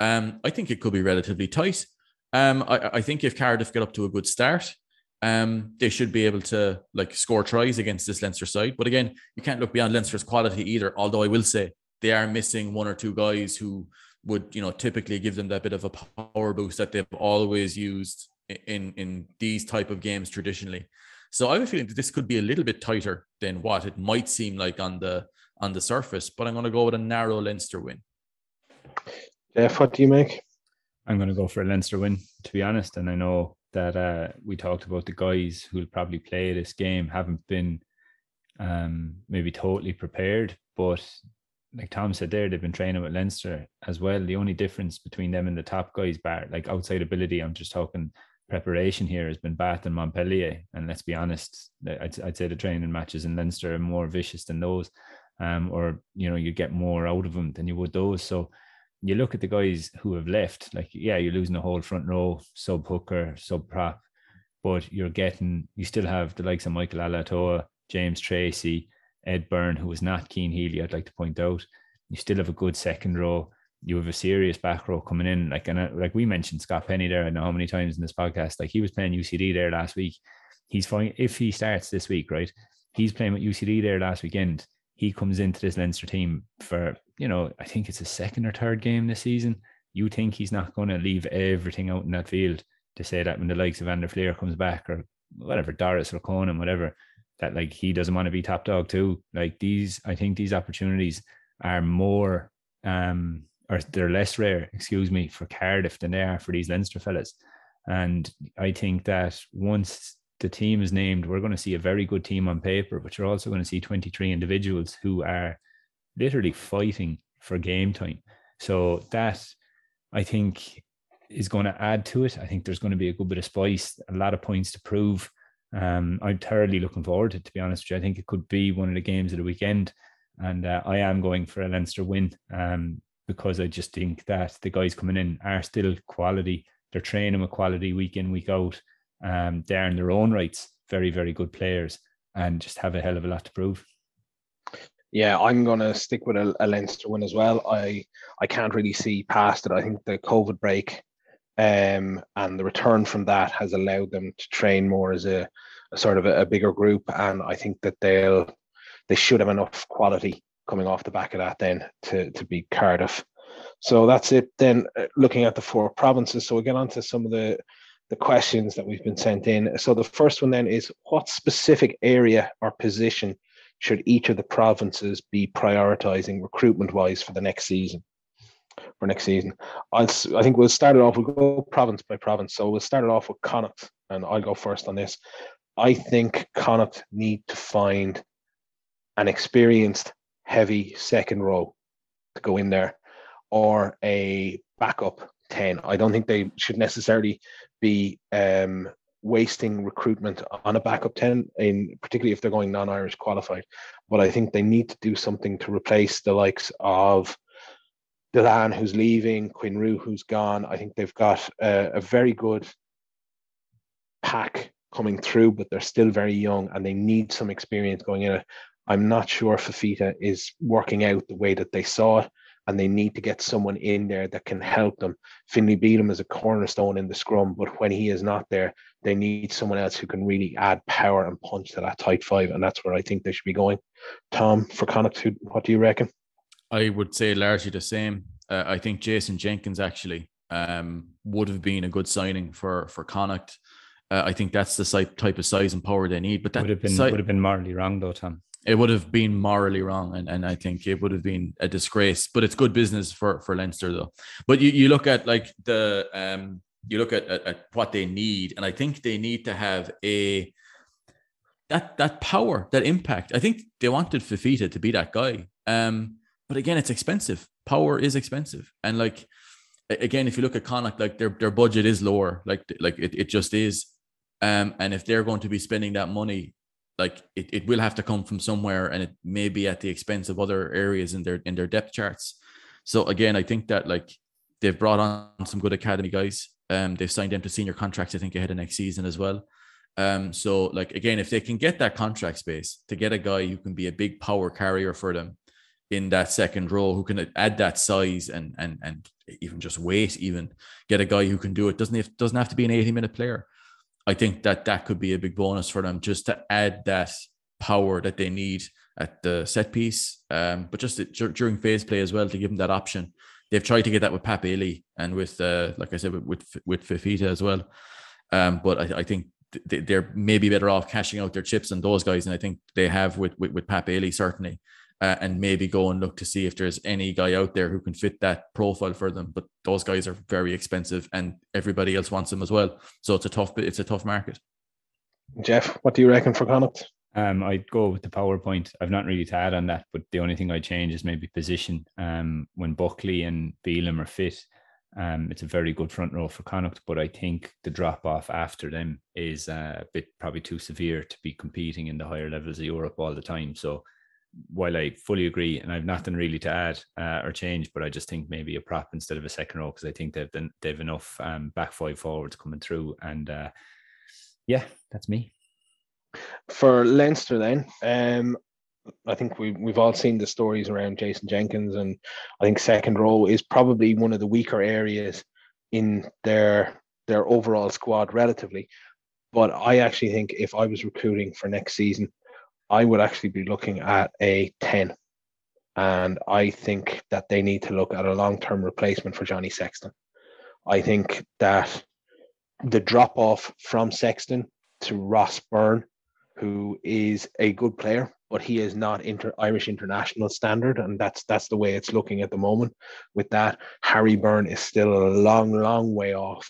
Um, I think it could be relatively tight. Um, I, I think if Cardiff get up to a good start, um, they should be able to like score tries against this Leinster side. But again, you can't look beyond Leinster's quality either. Although I will say they are missing one or two guys who would, you know, typically give them that bit of a power boost that they've always used in in these type of games traditionally. So I have a feeling that this could be a little bit tighter than what it might seem like on the on the surface. But I'm going to go with a narrow Leinster win. Jeff, what do you make? I'm going to go for a Leinster win, to be honest. And I know that uh, we talked about the guys who'll probably play this game haven't been um, maybe totally prepared, but like Tom said there, they've been training with Leinster as well. The only difference between them and the top guys, bar like outside ability, I'm just talking preparation here, has been Bath and Montpellier. And let's be honest, I'd, I'd say the training matches in Leinster are more vicious than those, um, or you know you get more out of them than you would those. So you look at the guys who have left, like, yeah, you're losing the whole front row, sub hooker, sub prop, but you're getting, you still have the likes of Michael Ala'alatoa, James Tracy, Ed Byrne, who was not Cian Healy, I'd like to point out. You still have a good second row. You have a serious back row coming in. Like, and uh, like we mentioned Scott Penny there, I know how many times in this podcast, like he was playing UCD there last week. He's fine if he starts this week, right? He's playing with UCD there last weekend he comes into this Leinster team for, you know, I think it's a second or third game this season. You think he's not going to leave everything out in that field to say that when the likes of Van der Flier comes back or whatever, Doris or Conan, whatever, that like he doesn't want to be top dog too. Like these, I think these opportunities are more, um, or they're less rare, excuse me, for Cardiff than they are for these Leinster fellas. And I think that once the team is named, we're going to see a very good team on paper, but you're also going to see 23 individuals who are literally fighting for game time. So that I think is going to add to it. I think there's going to be a good bit of spice, a lot of points to prove. Um, I'm thoroughly looking forward to it, to be honest with you. I think it could be one of the games of the weekend. And uh, I am going for a Leinster win um, because I just think that the guys coming in are still quality. They're training with quality week in, week out. Um, they're in their own rights very, very good players and just have a hell of a lot to prove. Yeah, I'm going to stick with a, a Leinster win as well. I I can't really see past it. I think the COVID break um, and the return from that has allowed them to train more as a, a sort of a, a, bigger group, and I think that they'll they should have enough quality coming off the back of that then to to beat Cardiff. So that's it. Then uh, looking at the four provinces, so we get on to some of the the questions that we've been sent in. So the first one then is what specific area or position should each of the provinces be prioritizing recruitment wise for the next season? For next season, I'll, I think we'll start it off. We'll go province by province. So we'll start it off with Connacht, and I'll go first on this. I think Connacht need to find an experienced, heavy second row to go in there, or a backup 10. I don't think they should necessarily be um, wasting recruitment on a backup 10 in particularly if they're going non-irish qualified but i think they need to do something to replace the likes of Dillane who's leaving Quinn Roux who's gone I think they've got a, a very good pack coming through, but they're still very young and they need some experience going in it. I'm not sure Fifita is working out the way that they saw it, and they need to get someone in there that can help them. Finlay Bealham is a cornerstone in the scrum, but when he is not there, they need someone else who can really add power and punch to that tight five, and that's where I think they should be going. Tom, for Connacht, what do you reckon? I would say largely the same. Uh, I think Jason Jenkins actually um, would have been a good signing for for Connacht. Uh, I think that's the type of size and power they need. But that would have been si- would have been morally wrong though, Tom. It would have been morally wrong, and, and I think it would have been a disgrace. But it's good business for for Leinster though. But you, you look at like the um you look at, at, at what they need, and I think they need to have a that that power, that impact. I think they wanted Fifita to be that guy. Um, but again, it's expensive. Power is expensive, and like again, if you look at Connacht, like their their budget is lower, like like it, it just is. Um, and if they're going to be spending that money, like it, it will have to come from somewhere, and it may be at the expense of other areas in their in their depth charts. So again, I think that like they've brought on some good academy guys. Um, they've signed them to senior contracts, I think, ahead of next season as well. Um, so like again, if they can get that contract space to get a guy who can be a big power carrier for them in that second row, who can add that size and and and even just weight, even get a guy who can do it. Doesn't have, doesn't have to be an 80 minute player. I think that that could be a big bonus for them just to add that power that they need at the set piece, um, but just during phase play as well to give them that option. They've tried to get that with Pat Bailey and with, uh, like I said, with with, with Fifita as well. Um, but I, I think they're maybe better off cashing out their chips on those guys, and I think they have with with, with Pat Bailey certainly uh, and maybe go and look to see if there's any guy out there who can fit that profile for them. But those guys are very expensive, and everybody else wants them as well. So it's a tough it's a tough market. Jeff, what do you reckon for Connacht? Um, I'd go with the PowerPoint. I've not really to add on that, but the only thing I change is maybe position. Um, when Buckley and Bealham are fit, um, it's a very good front row for Connacht, but I think the drop off after them is uh, a bit probably too severe to be competing in the higher levels of Europe all the time. So while I fully agree, and I've nothing really to add uh, or change, but I just think maybe a prop instead of a second row because I think they've they've enough um, back five forwards coming through, and uh, yeah, that's me. For Leinster, then, um, I think we we've all seen the stories around Jason Jenkins, and I think second row is probably one of the weaker areas in their their overall squad relatively. But I actually think if I was recruiting for next season, I would actually be looking at a 10. And I think that they need to look at a long term replacement for Johnny Sexton. I think that the drop off from Sexton to Ross Byrne, who is a good player, but he is not inter- Irish international standard, and that's that's the way it's looking at the moment. With that, Harry Byrne is still a long, long way off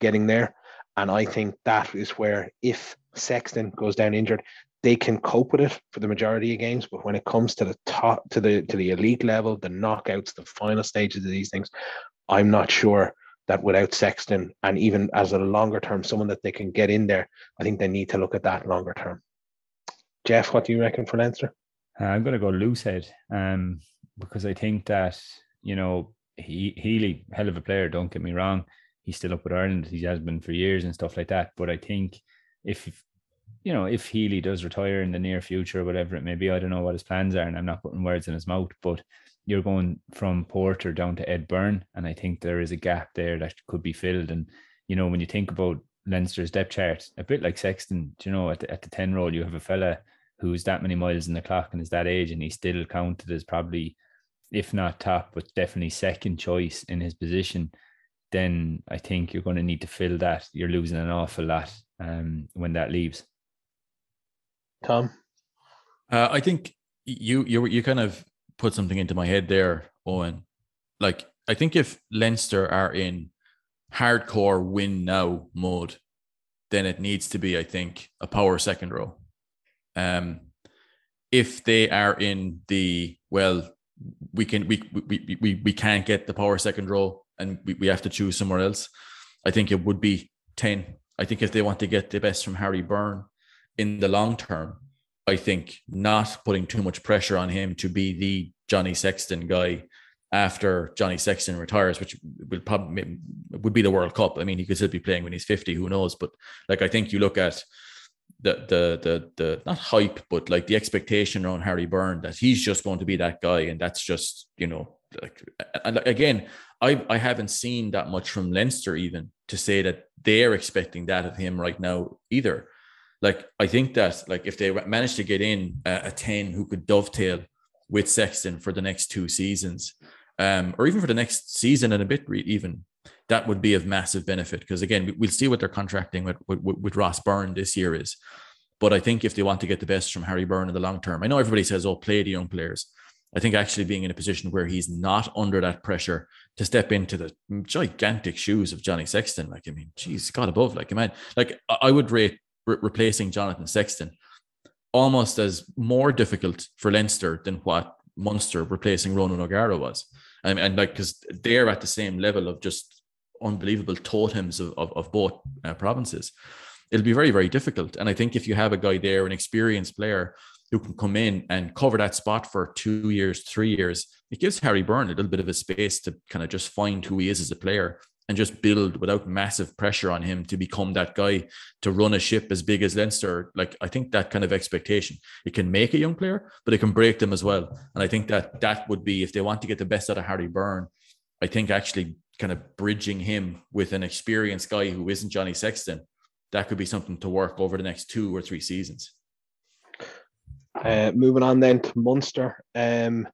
getting there, and I think that is where if Sexton goes down injured, they can cope with it for the majority of games, but when it comes to the top to the to the elite level, the knockouts, the final stages of these things, I'm not sure that without Sexton and even as a longer term, someone that they can get in there, I think they need to look at that longer term. Jeff, what do you reckon for Leinster? Uh, I'm going to go Loosehead um, because I think that you know he Healy, hell of a player. Don't get me wrong, he's still up with Ireland. He has been for years and stuff like that. But I think if you know, if Healy does retire in the near future, whatever it may be, I don't know what his plans are, and I'm not putting words in his mouth, but you're going from Porter down to Ed Byrne, and I think there is a gap there that could be filled. And you know, when you think about Leinster's depth chart, a bit like Sexton, you know, at the, at the ten role, you have a fella who's that many miles in the clock and is that age, and he's still counted as probably, if not top, but definitely second choice in his position. Then I think you're going to need to fill that. You're losing an awful lot um, when that leaves. Tom? Uh, I think you you you kind of put something into my head there, Owen. Like I think if Leinster are in hardcore win now mode, then it needs to be, I think, a power second row. Um, if they are in the well, we can we we we we can't get the power second row, and we, we have to choose somewhere else. I think it would be ten. I think if they want to get the best from Harry Byrne, in the long term, I think not putting too much pressure on him to be the Johnny Sexton guy after Johnny Sexton retires, which will probably would be the World Cup. I mean, he could still be playing when he's 50, who knows? But like, I think you look at the, the, the, the, not hype, but like the expectation around Harry Byrne that he's just going to be that guy. And that's just, you know, like, and again, I, I haven't seen that much from Leinster even to say that they're expecting that of him right now either. Like, I think that like if they manage to get in a, a 10 who could dovetail with Sexton for the next two seasons, um, or even for the next season and a bit, even that would be of massive benefit. Because again, we'll see what their contracting with, with, with Ross Byrne this year is. But I think if they want to get the best from Harry Byrne in the long term, I know everybody says, "Oh, play the young players." I think actually being in a position where he's not under that pressure to step into the gigantic shoes of Johnny Sexton, like I mean, geez, God above, like I mean, like I would rate re- replacing Jonathan Sexton almost as more difficult for Leinster than what Munster replacing Ronan O'Gara was. and and like because they're at the same level of just unbelievable totems of, of, of both uh, provinces. It'll be very, very difficult. And I think if you have a guy there, an experienced player who can come in and cover that spot for two years, three years, it gives Harry Byrne a little bit of a space to kind of just find who he is as a player and just build without massive pressure on him to become that guy to run a ship as big as Leinster. Like I think that kind of expectation, it can make a young player, but it can break them as well. And I think that that would be if they want to get the best out of Harry Byrne. I think actually kind of bridging him with an experienced guy who isn't Johnny Sexton, that could be something to work over the next two or three seasons. Uh, moving on then to Munster. Um,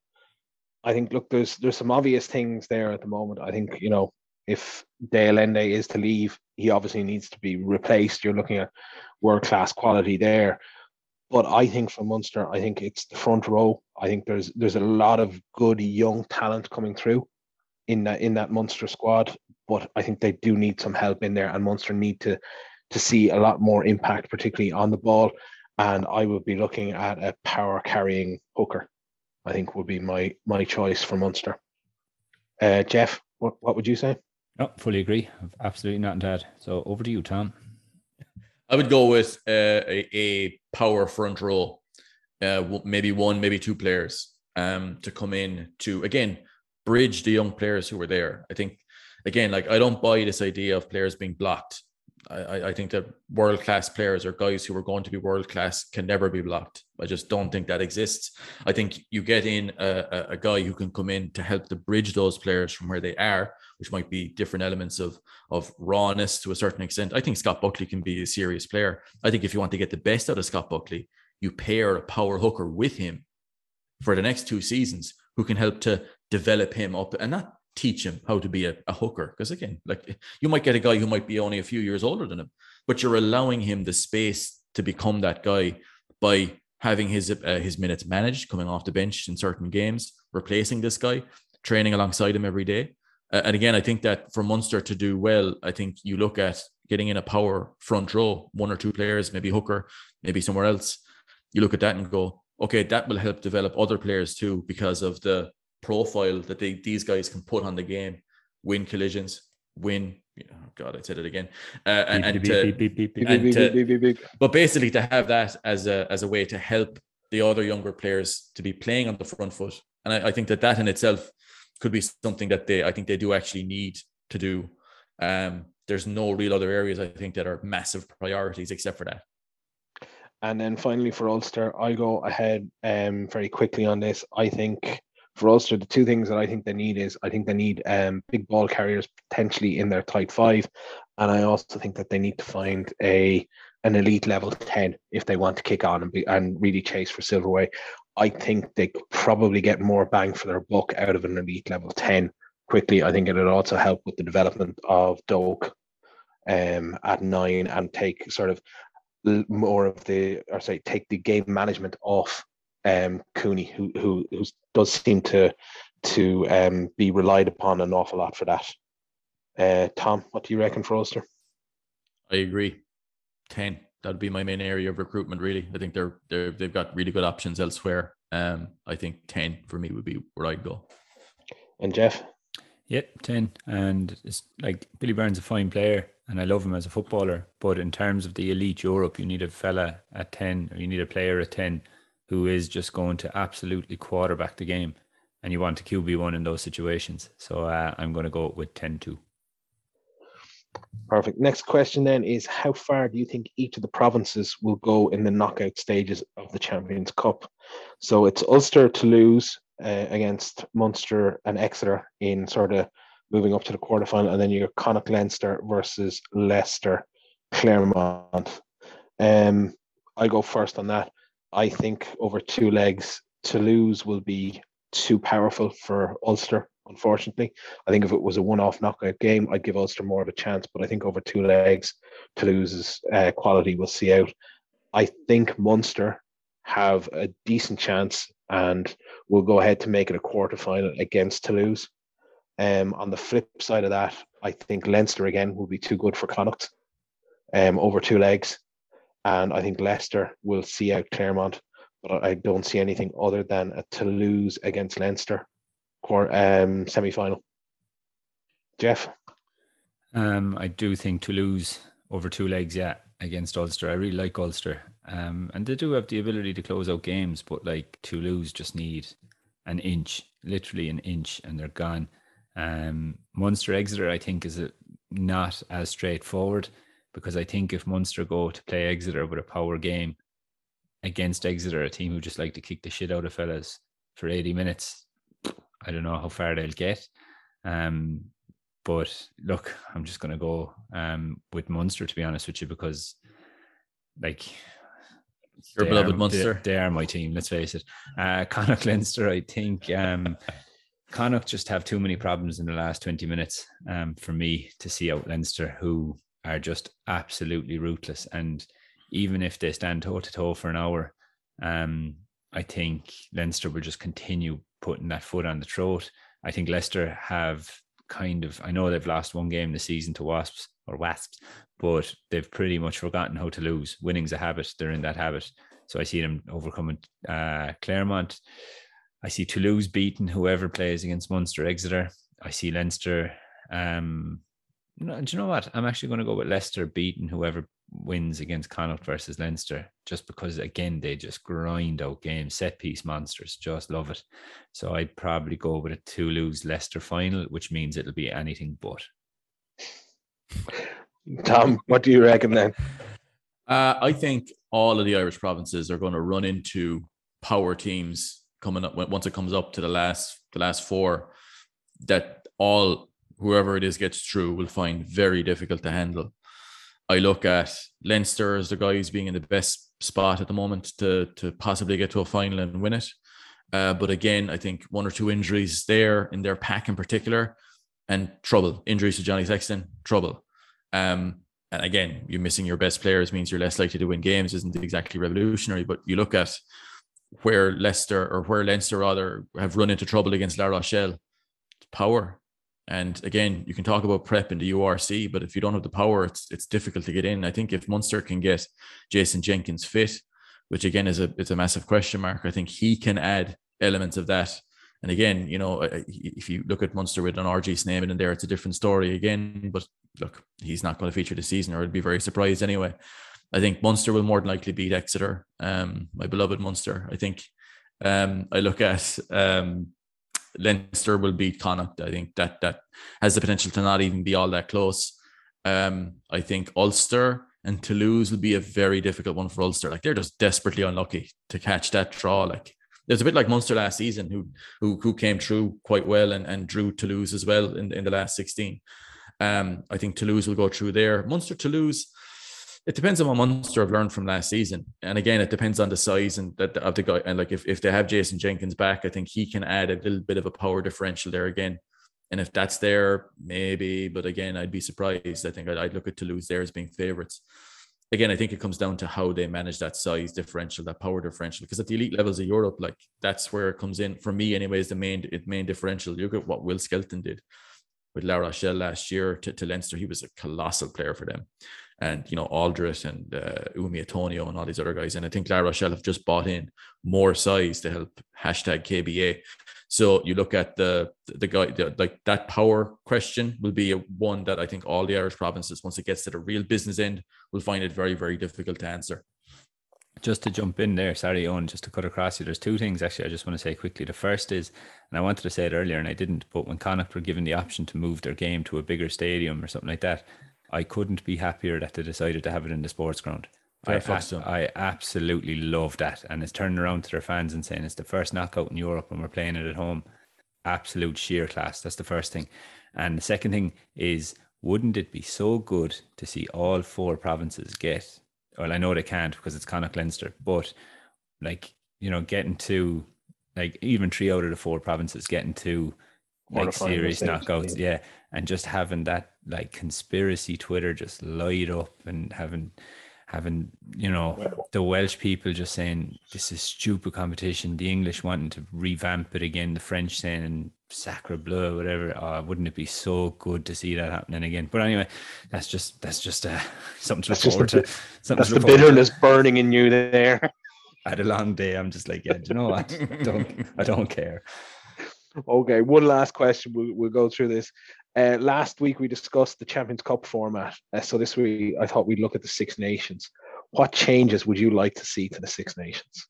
I think look, there's there's some obvious things there at the moment. I think you know if de Allende is to leave, he obviously needs to be replaced. You're looking at world class quality there. But I think for Munster, I think it's the front row. I think there's there's a lot of good young talent coming through in that in that Munster squad. But I think they do need some help in there, and Munster need to to see a lot more impact, particularly on the ball. And I would be looking at a power carrying hooker. I think would be my my choice for Munster. Uh, Jeff, what what would you say? Oh, fully agree. Absolutely not add. So over to you, Tom. I would go with uh, a, a, power front row, uh, maybe one, maybe two players um, to come in to again bridge the young players who were there. I think again, like I don't buy this idea of players being blocked. I, I think that world class players or guys who are going to be world class can never be blocked. I just don't think that exists. I think you get in a, a, guy who can come in to help to bridge those players from where they are, which might be different elements of of rawness to a certain extent. I think Scott Buckley can be a serious player. I think if you want to get the best out of Scott Buckley, you pair a power hooker with him for the next two seasons who can help to develop him up and not teach him how to be a, a hooker. Because again, like you might get a guy who might be only a few years older than him, but you're allowing him the space to become that guy by having his uh, his minutes managed, coming off the bench in certain games, replacing this guy, training alongside him every day. Uh, and again, I think that for Munster to do well, I think you look at getting in a power front row, one or two players, maybe hooker, maybe somewhere else. You look at that and go, okay, that will help develop other players too because of the profile that they, these guys can put on the game, win collisions, win. Oh God, I said it again. Uh, and, to, but basically to have that as a as a way to help the other younger players to be playing on the front foot, and I, I think that that in itself could be something that they I think they do actually need to do. Um, there's no real other areas I think that are massive priorities except for that. And then finally for Ulster, I'll go ahead um, very quickly on this. I think for Ulster, the two things that I think they need is I think they need um, big ball carriers potentially in their tight five, and I also think that they need to find a an elite level ten if they want to kick on and be and really chase for silverware. I think they could probably get more bang for their buck out of an elite level ten quickly. I think it would also help with the development of Doak um, at nine and take sort of more of the or say take the game management off um, Cooney, who who who does seem to to um, be relied upon an awful lot for that. Uh, Tom, what do you reckon for Ulster? I agree. Ten. That'd be my main area of recruitment. Really, I think they're they're they've got really good options elsewhere. Um, I think ten for me would be where I'd go. And Jeff. Yep, ten. And it's like Billy Burns's a fine player, and I love him as a footballer. But in terms of the elite Europe, you need a fella at ten, or you need a player at ten who is just going to absolutely quarterback the game. And you want to QB1 in those situations. So uh, I'm going to go with 10 2. Perfect. Next question then is how far do you think each of the provinces will go in the knockout stages of the Champions Cup? So it's Ulster Toulouse uh, against Munster and Exeter in sort of moving up to the quarterfinal, and then you're Connacht Leinster versus Leicester Clermont. Um, I go first on that. I think over two legs, Toulouse will be too powerful for Ulster unfortunately. I think if it was a one off knockout game, I'd give Ulster more of a chance, but I think over two legs, Toulouse's uh, quality will see out. I think Munster have a decent chance and will go ahead to make it a quarter final against Toulouse. Um, on the flip side of that, I think Leinster again will be too good for Connacht um, over two legs. And I think Leicester will see out Clermont, but I don't see anything other than a Toulouse against Leinster um, semi final. Jeff? Um, I do think Toulouse over two legs, yeah, against Ulster. I really like Ulster. Um, and they do have the ability to close out games, but like Toulouse just need an inch, literally an inch, and they're gone. Um, Munster Exeter, I think, is a, not as straightforward because I think if Munster go to play Exeter with a power game against Exeter, a team who just like to kick the shit out of fellas for 80 minutes, I don't know how far they'll get. Um, but look, I'm just going to go um, with Munster to be honest with you because, like, your beloved are, Munster, they, they, are my team. Let's face it. Uh, Connacht Leinster, I think. Um, Connacht just have too many problems in the last 20 minutes um, for me to see out Leinster, who are just absolutely ruthless. And even if they stand toe to toe for an hour, um, I think Leinster will just continue putting that foot on the throat. I think Leicester have kind of, I know they've lost one game this season to Wasps or Wasps, but they've pretty much forgotten how to lose. Winning's a habit. They're in that habit. So I see them overcoming uh, Clermont. I see Toulouse beating whoever plays against Munster Exeter. I see Leinster. Um, do you know what? I'm actually going to go with Leicester beating whoever wins against Connacht versus Leinster, just because again they just grind out games, set piece monsters, just love it. So I'd probably go with a lose Leicester final, which means it'll be anything but. Tom, what do you reckon then? Uh, I think all of the Irish provinces are going to run into power teams coming up once it comes up to the last the last four. That all whoever it is gets through will find very difficult to handle. I look at Leinster as the guys being in the best spot at the moment to to possibly get to a final and win it. Uh, but again, I think one or two injuries there in their pack in particular, and trouble. Injuries to Johnny Sexton, trouble. Um, and again, you're missing your best players means you're less likely to win games. Isn't exactly revolutionary, but you look at where Leicester or where Leinster rather have run into trouble against La Rochelle. Power, and again, you can talk about prep in the URC, but if you don't have the power, it's it's difficult to get in. I think if Munster can get Jason Jenkins fit, which again is a it's a massive question mark, I think he can add elements of that. And again, you know, if you look at Munster with an RG Snyman in there, it's a different story again. But look, he's not going to feature this season, or I'd be very surprised anyway. I think Munster will more than likely beat Exeter, um, my beloved Munster. I think um, I look at um, Leinster will beat Connacht. I think that that has the potential to not even be all that close. Um, I think Ulster and Toulouse will be a very difficult one for Ulster. Like they're just desperately unlucky to catch that draw. Like there's a bit like Munster last season, who who who came through quite well and, and drew Toulouse as well in, in the last 16. Um, I think Toulouse will go through there. Munster Toulouse it depends on what Munster have learned from last season, and again, it depends on the size and that of the guy. And like if, if they have Jason Jenkins back, I think he can add a little bit of a power differential there again. And if that's there, maybe. But again, I'd be surprised. I think I'd, I'd look at Toulouse there as being favourites. Again, I think it comes down to how they manage that size differential, that power differential. Because at the elite levels of Europe, like that's where it comes in for me, anyways. The main main differential. Look at what Will Skelton did with La Rochelle last year to, to Leinster. He was a colossal player for them and you know Alldritt and uh, Uini Atonio and all these other guys. And I think La Rochelle have just bought in more size to help hashtag KBA. So you look at the the guy the, like that power question will be a one that I think all the Irish provinces, once it gets to the real business end, will find it very very difficult to answer. Just to jump in there, sorry, Owen, just to cut across you. There's two things actually I just want to say quickly. The first is, and I wanted to say it earlier and I didn't, but when Connacht were given the option to move their game to a bigger stadium or something like that, I couldn't be happier that they decided to have it in the sports ground. Fair I, fuck a- to 'em. I absolutely love that. And it's turning around to their fans and saying it's the first knockout in Europe and we're playing it at home. Absolute sheer class. That's the first thing. And the second thing is, wouldn't it be so good to see all four provinces get? Well, I know they can't because it's Connacht Leinster, but like, you know, getting to like even three out of the four provinces getting to like serious knockouts, yeah, and just having that like conspiracy Twitter just light up and having having you know the Welsh people just saying this is stupid competition, the English wanting to revamp it again, the French saying sacre bleu, whatever. Oh, wouldn't it be so good to see that happening again? But anyway, that's just that's just uh, something to look That's just forward the to. Something That's to the look forward to. bitterness burning in you there. I had a long day. I'm just like, yeah, do you know what? I don't I don't care. Okay, one last question. We'll, we'll go through this. Uh, last week we discussed the Champions Cup format. Uh, so this week I thought we'd look at the Six Nations. What changes would you like to see to the Six Nations?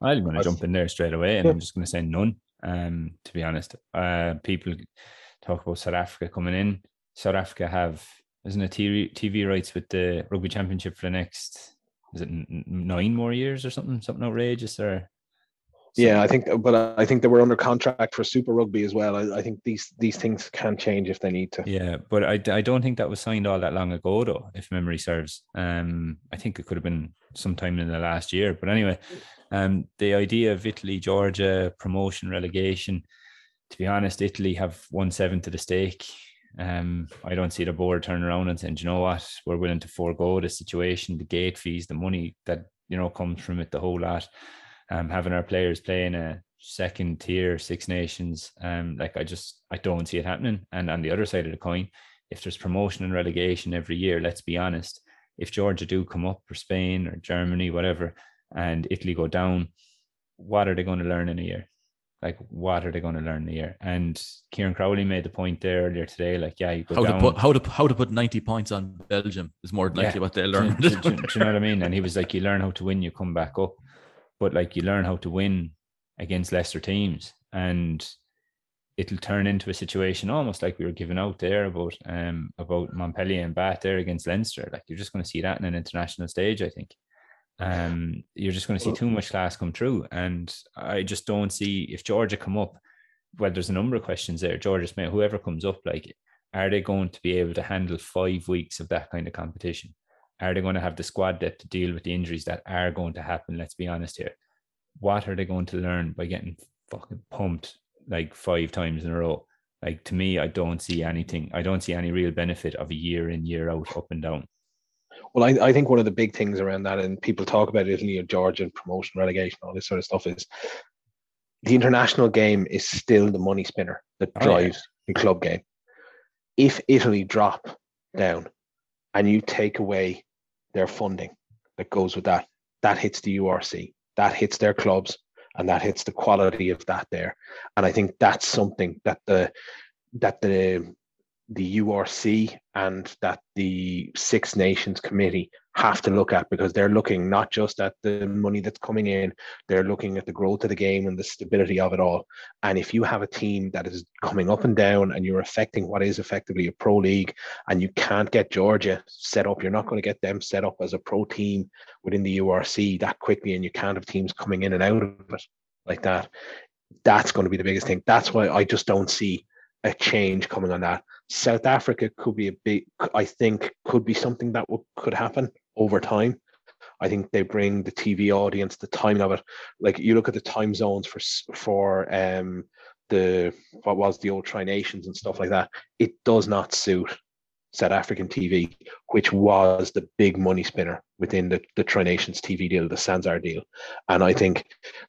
I'm going to jump in there straight away, and Yeah. I'm just going to say none. Um, to be honest, uh, people talk about South Africa coming in. South Africa have isn't it TV, TV rights with the rugby championship for the next is it n- n- nine more years or something something outrageous or Yeah, I think, but I think they were under contract for Super Rugby as well. I, I think these these things can change if they need to. Yeah, but I, I don't think that was signed all that long ago, though, if memory serves. Um, I think it could have been sometime in the last year. But anyway, um, the idea of Italy, Georgia, promotion, relegation, to be honest, Italy have one seven to the stake. Um, I don't see the board turning around and saying, you know what, we're willing to forego the situation, the gate fees, the money that you know comes from it, the whole lot. Um, having our players playing a second tier Six Nations, um, like I just I don't see it happening. And on the other side of the coin, if there's promotion and relegation every year, let's be honest, if Georgia do come up or Spain or Germany, whatever, and Italy go down, what are they going to learn in a year? Like, what are they going to learn in a year? And Kieran Crowley made the point there earlier today, like, yeah, you go How down. to put how to how to put ninety points on Belgium is more than Yeah. likely what they'll Do learn. do, do- do you know what I mean? And he was like, you learn how to win, you come back up. But like you learn how to win against lesser teams. And it'll turn into a situation almost like we were giving out there about um about Montpellier and Bath there against Leinster. Like you're just going to see that in an international stage, I think. Um, you're just going to see too much class come through. And I just don't see if Georgia come up, well, there's a number of questions there. Georgia Smith, whoever comes up, like, are they going to be able to handle five weeks of that kind of competition? Are they going to have the squad depth to deal with the injuries that are going to happen? Let's be honest here. What are they going to learn by getting fucking pumped like five times in a row? Like to me, I don't see anything. I don't see any real benefit of a year in, year out, up and down. Well, I, I think one of the big things around that, and people talk about Italy and Georgia and promotion, relegation, all this sort of stuff, is the international game is still the money spinner that Oh, yeah. drives the club game. If Italy drop down and you take away their funding that goes with that, that hits the URC, that hits their clubs, and that hits the quality of that there. And I think that's something that the that the the URC and that the Six Nations Committee have to look at because they're looking not just at the money that's coming in, they're looking at the growth of the game and the stability of it all. And if you have a team that is coming up and down and you're affecting what is effectively a pro league and you can't get Georgia set up, you're not going to get them set up as a pro team within the URC that quickly and you can't have teams coming in and out of it like that. That's going to be the biggest thing. That's why I just don't see a change coming on that. South Africa could be a big, I think, could be something that could happen over time. I think they bring the TV audience, the timing of it. Like you look at the time zones for for um the what was the old Tri Nations and stuff like that. It does not suit South African TV, which was the big money spinner within the, the Tri Nations TV deal, the Sanzar deal. And I think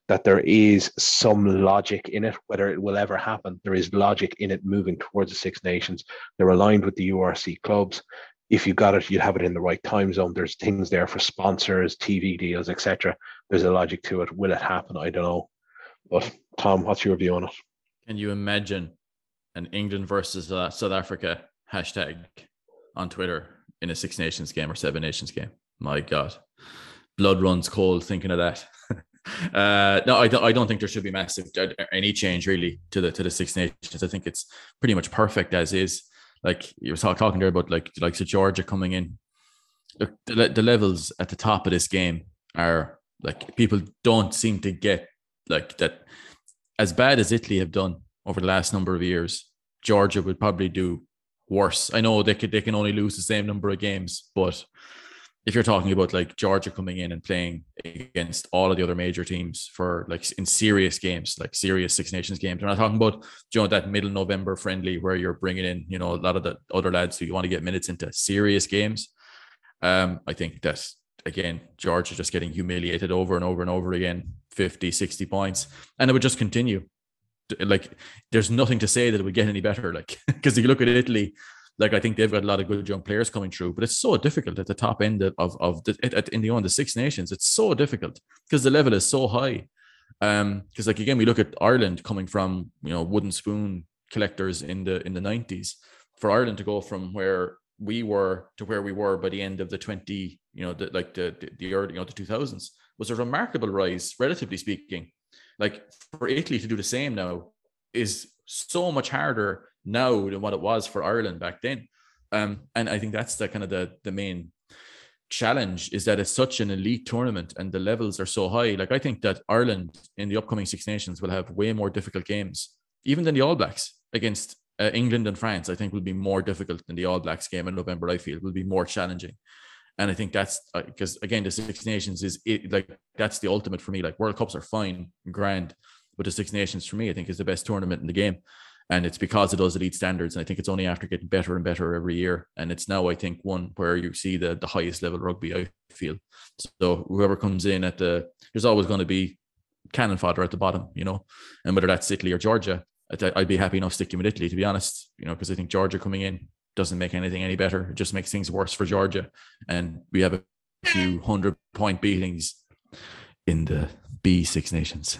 that there is some logic in it, whether it will ever happen. There is logic in it moving towards the Six Nations. They're aligned with the URC clubs. If you got it, you'd have it in the right time zone. There's things there for sponsors, TV deals, etc. There's a logic to it. Will it happen? I don't know. But Tom, what's your view on it? Can you imagine an England versus uh, South Africa hashtag on Twitter in a Six Nations game or Seven Nations game? My God, blood runs cold thinking of that. uh, no, I don't. I don't think there should be massive uh, any change really to the to the Six Nations. I think it's pretty much perfect as is. like you were talking there about like like so Georgia coming in. Look, the, the levels at the top of this game are like people don't seem to get like that as bad as Italy have done over the last number of years. Georgia would probably do worse. I know they could they can only lose the same number of games, but if you're talking about like Georgia coming in and playing against all of the other major teams for like in serious games, like serious Six Nations games, we're not talking about you know that middle November friendly where you're bringing in you know a lot of the other lads who you want to get minutes into serious games. Um, I think that again, Georgia just getting humiliated over and over and over again, 50, 60 points, and it would just continue. Like, there's nothing to say that it would get any better. Like, because if you look at Italy, like I think they've got a lot of good young players coming through, but it's so difficult at the top end of of the at, in the on the Six Nations. It's so difficult because the level is so high. Um, because like again, we look at Ireland coming from you know wooden spoon collectors in the in the nineties. For Ireland to go from where we were to where we were by the end of the twenty, you know, the, like the the, the early you know the two thousands was a remarkable rise, relatively speaking. Like for Italy to do the same now is so much harder now than what it was for Ireland back then. Um, and I think that's the kind of the the main challenge is that it's such an elite tournament and the levels are so high. Like I think that Ireland in the upcoming Six Nations will have way more difficult games, even than the All Blacks against uh, England and France. I think will be more difficult than the All Blacks game in November. I feel will be more challenging, and I think that's because uh, again the Six Nations is it, like that's the ultimate for me. Like World Cups are fine, grand, but the Six Nations for me I think is the best tournament in the game and it's because of those elite standards. And I think it's only after getting better and better every year. And it's now, I think, one where you see the the highest level rugby. I feel so. Whoever comes in at the, there's always going to be cannon fodder at the bottom, you know, and whether that's Italy or Georgia, I'd be happy enough sticking with Italy to be honest, you know, because I think Georgia coming in doesn't make anything any better. It just makes things worse for Georgia, and we have a few hundred point beatings in the B Six Nations.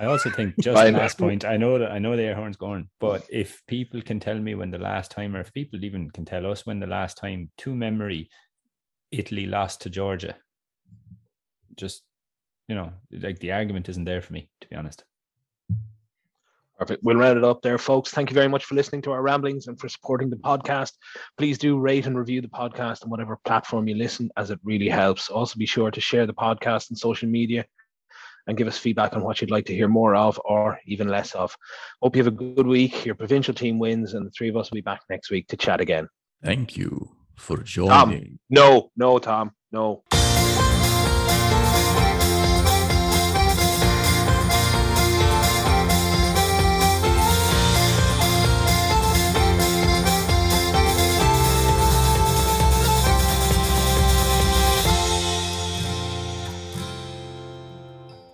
I also think just the last point. I know that I know the air horn's going, but if people can tell me when the last time, or if people even can tell us when the last time, to memory, Italy lost to Georgia, just you know, like the argument isn't there for me, to be honest. Perfect. We'll round it up there, folks. Thank you very much for listening to our ramblings and for supporting the podcast. Please do rate and review the podcast on whatever platform you listen, as it really helps. Also, be sure to share the podcast on social media and give us feedback on what you'd like to hear more of or even less of. Hope you have a good week. Your provincial team wins, and the three of us will be back next week to chat again. Thank you for joining. Tom, no, no, Tom, no.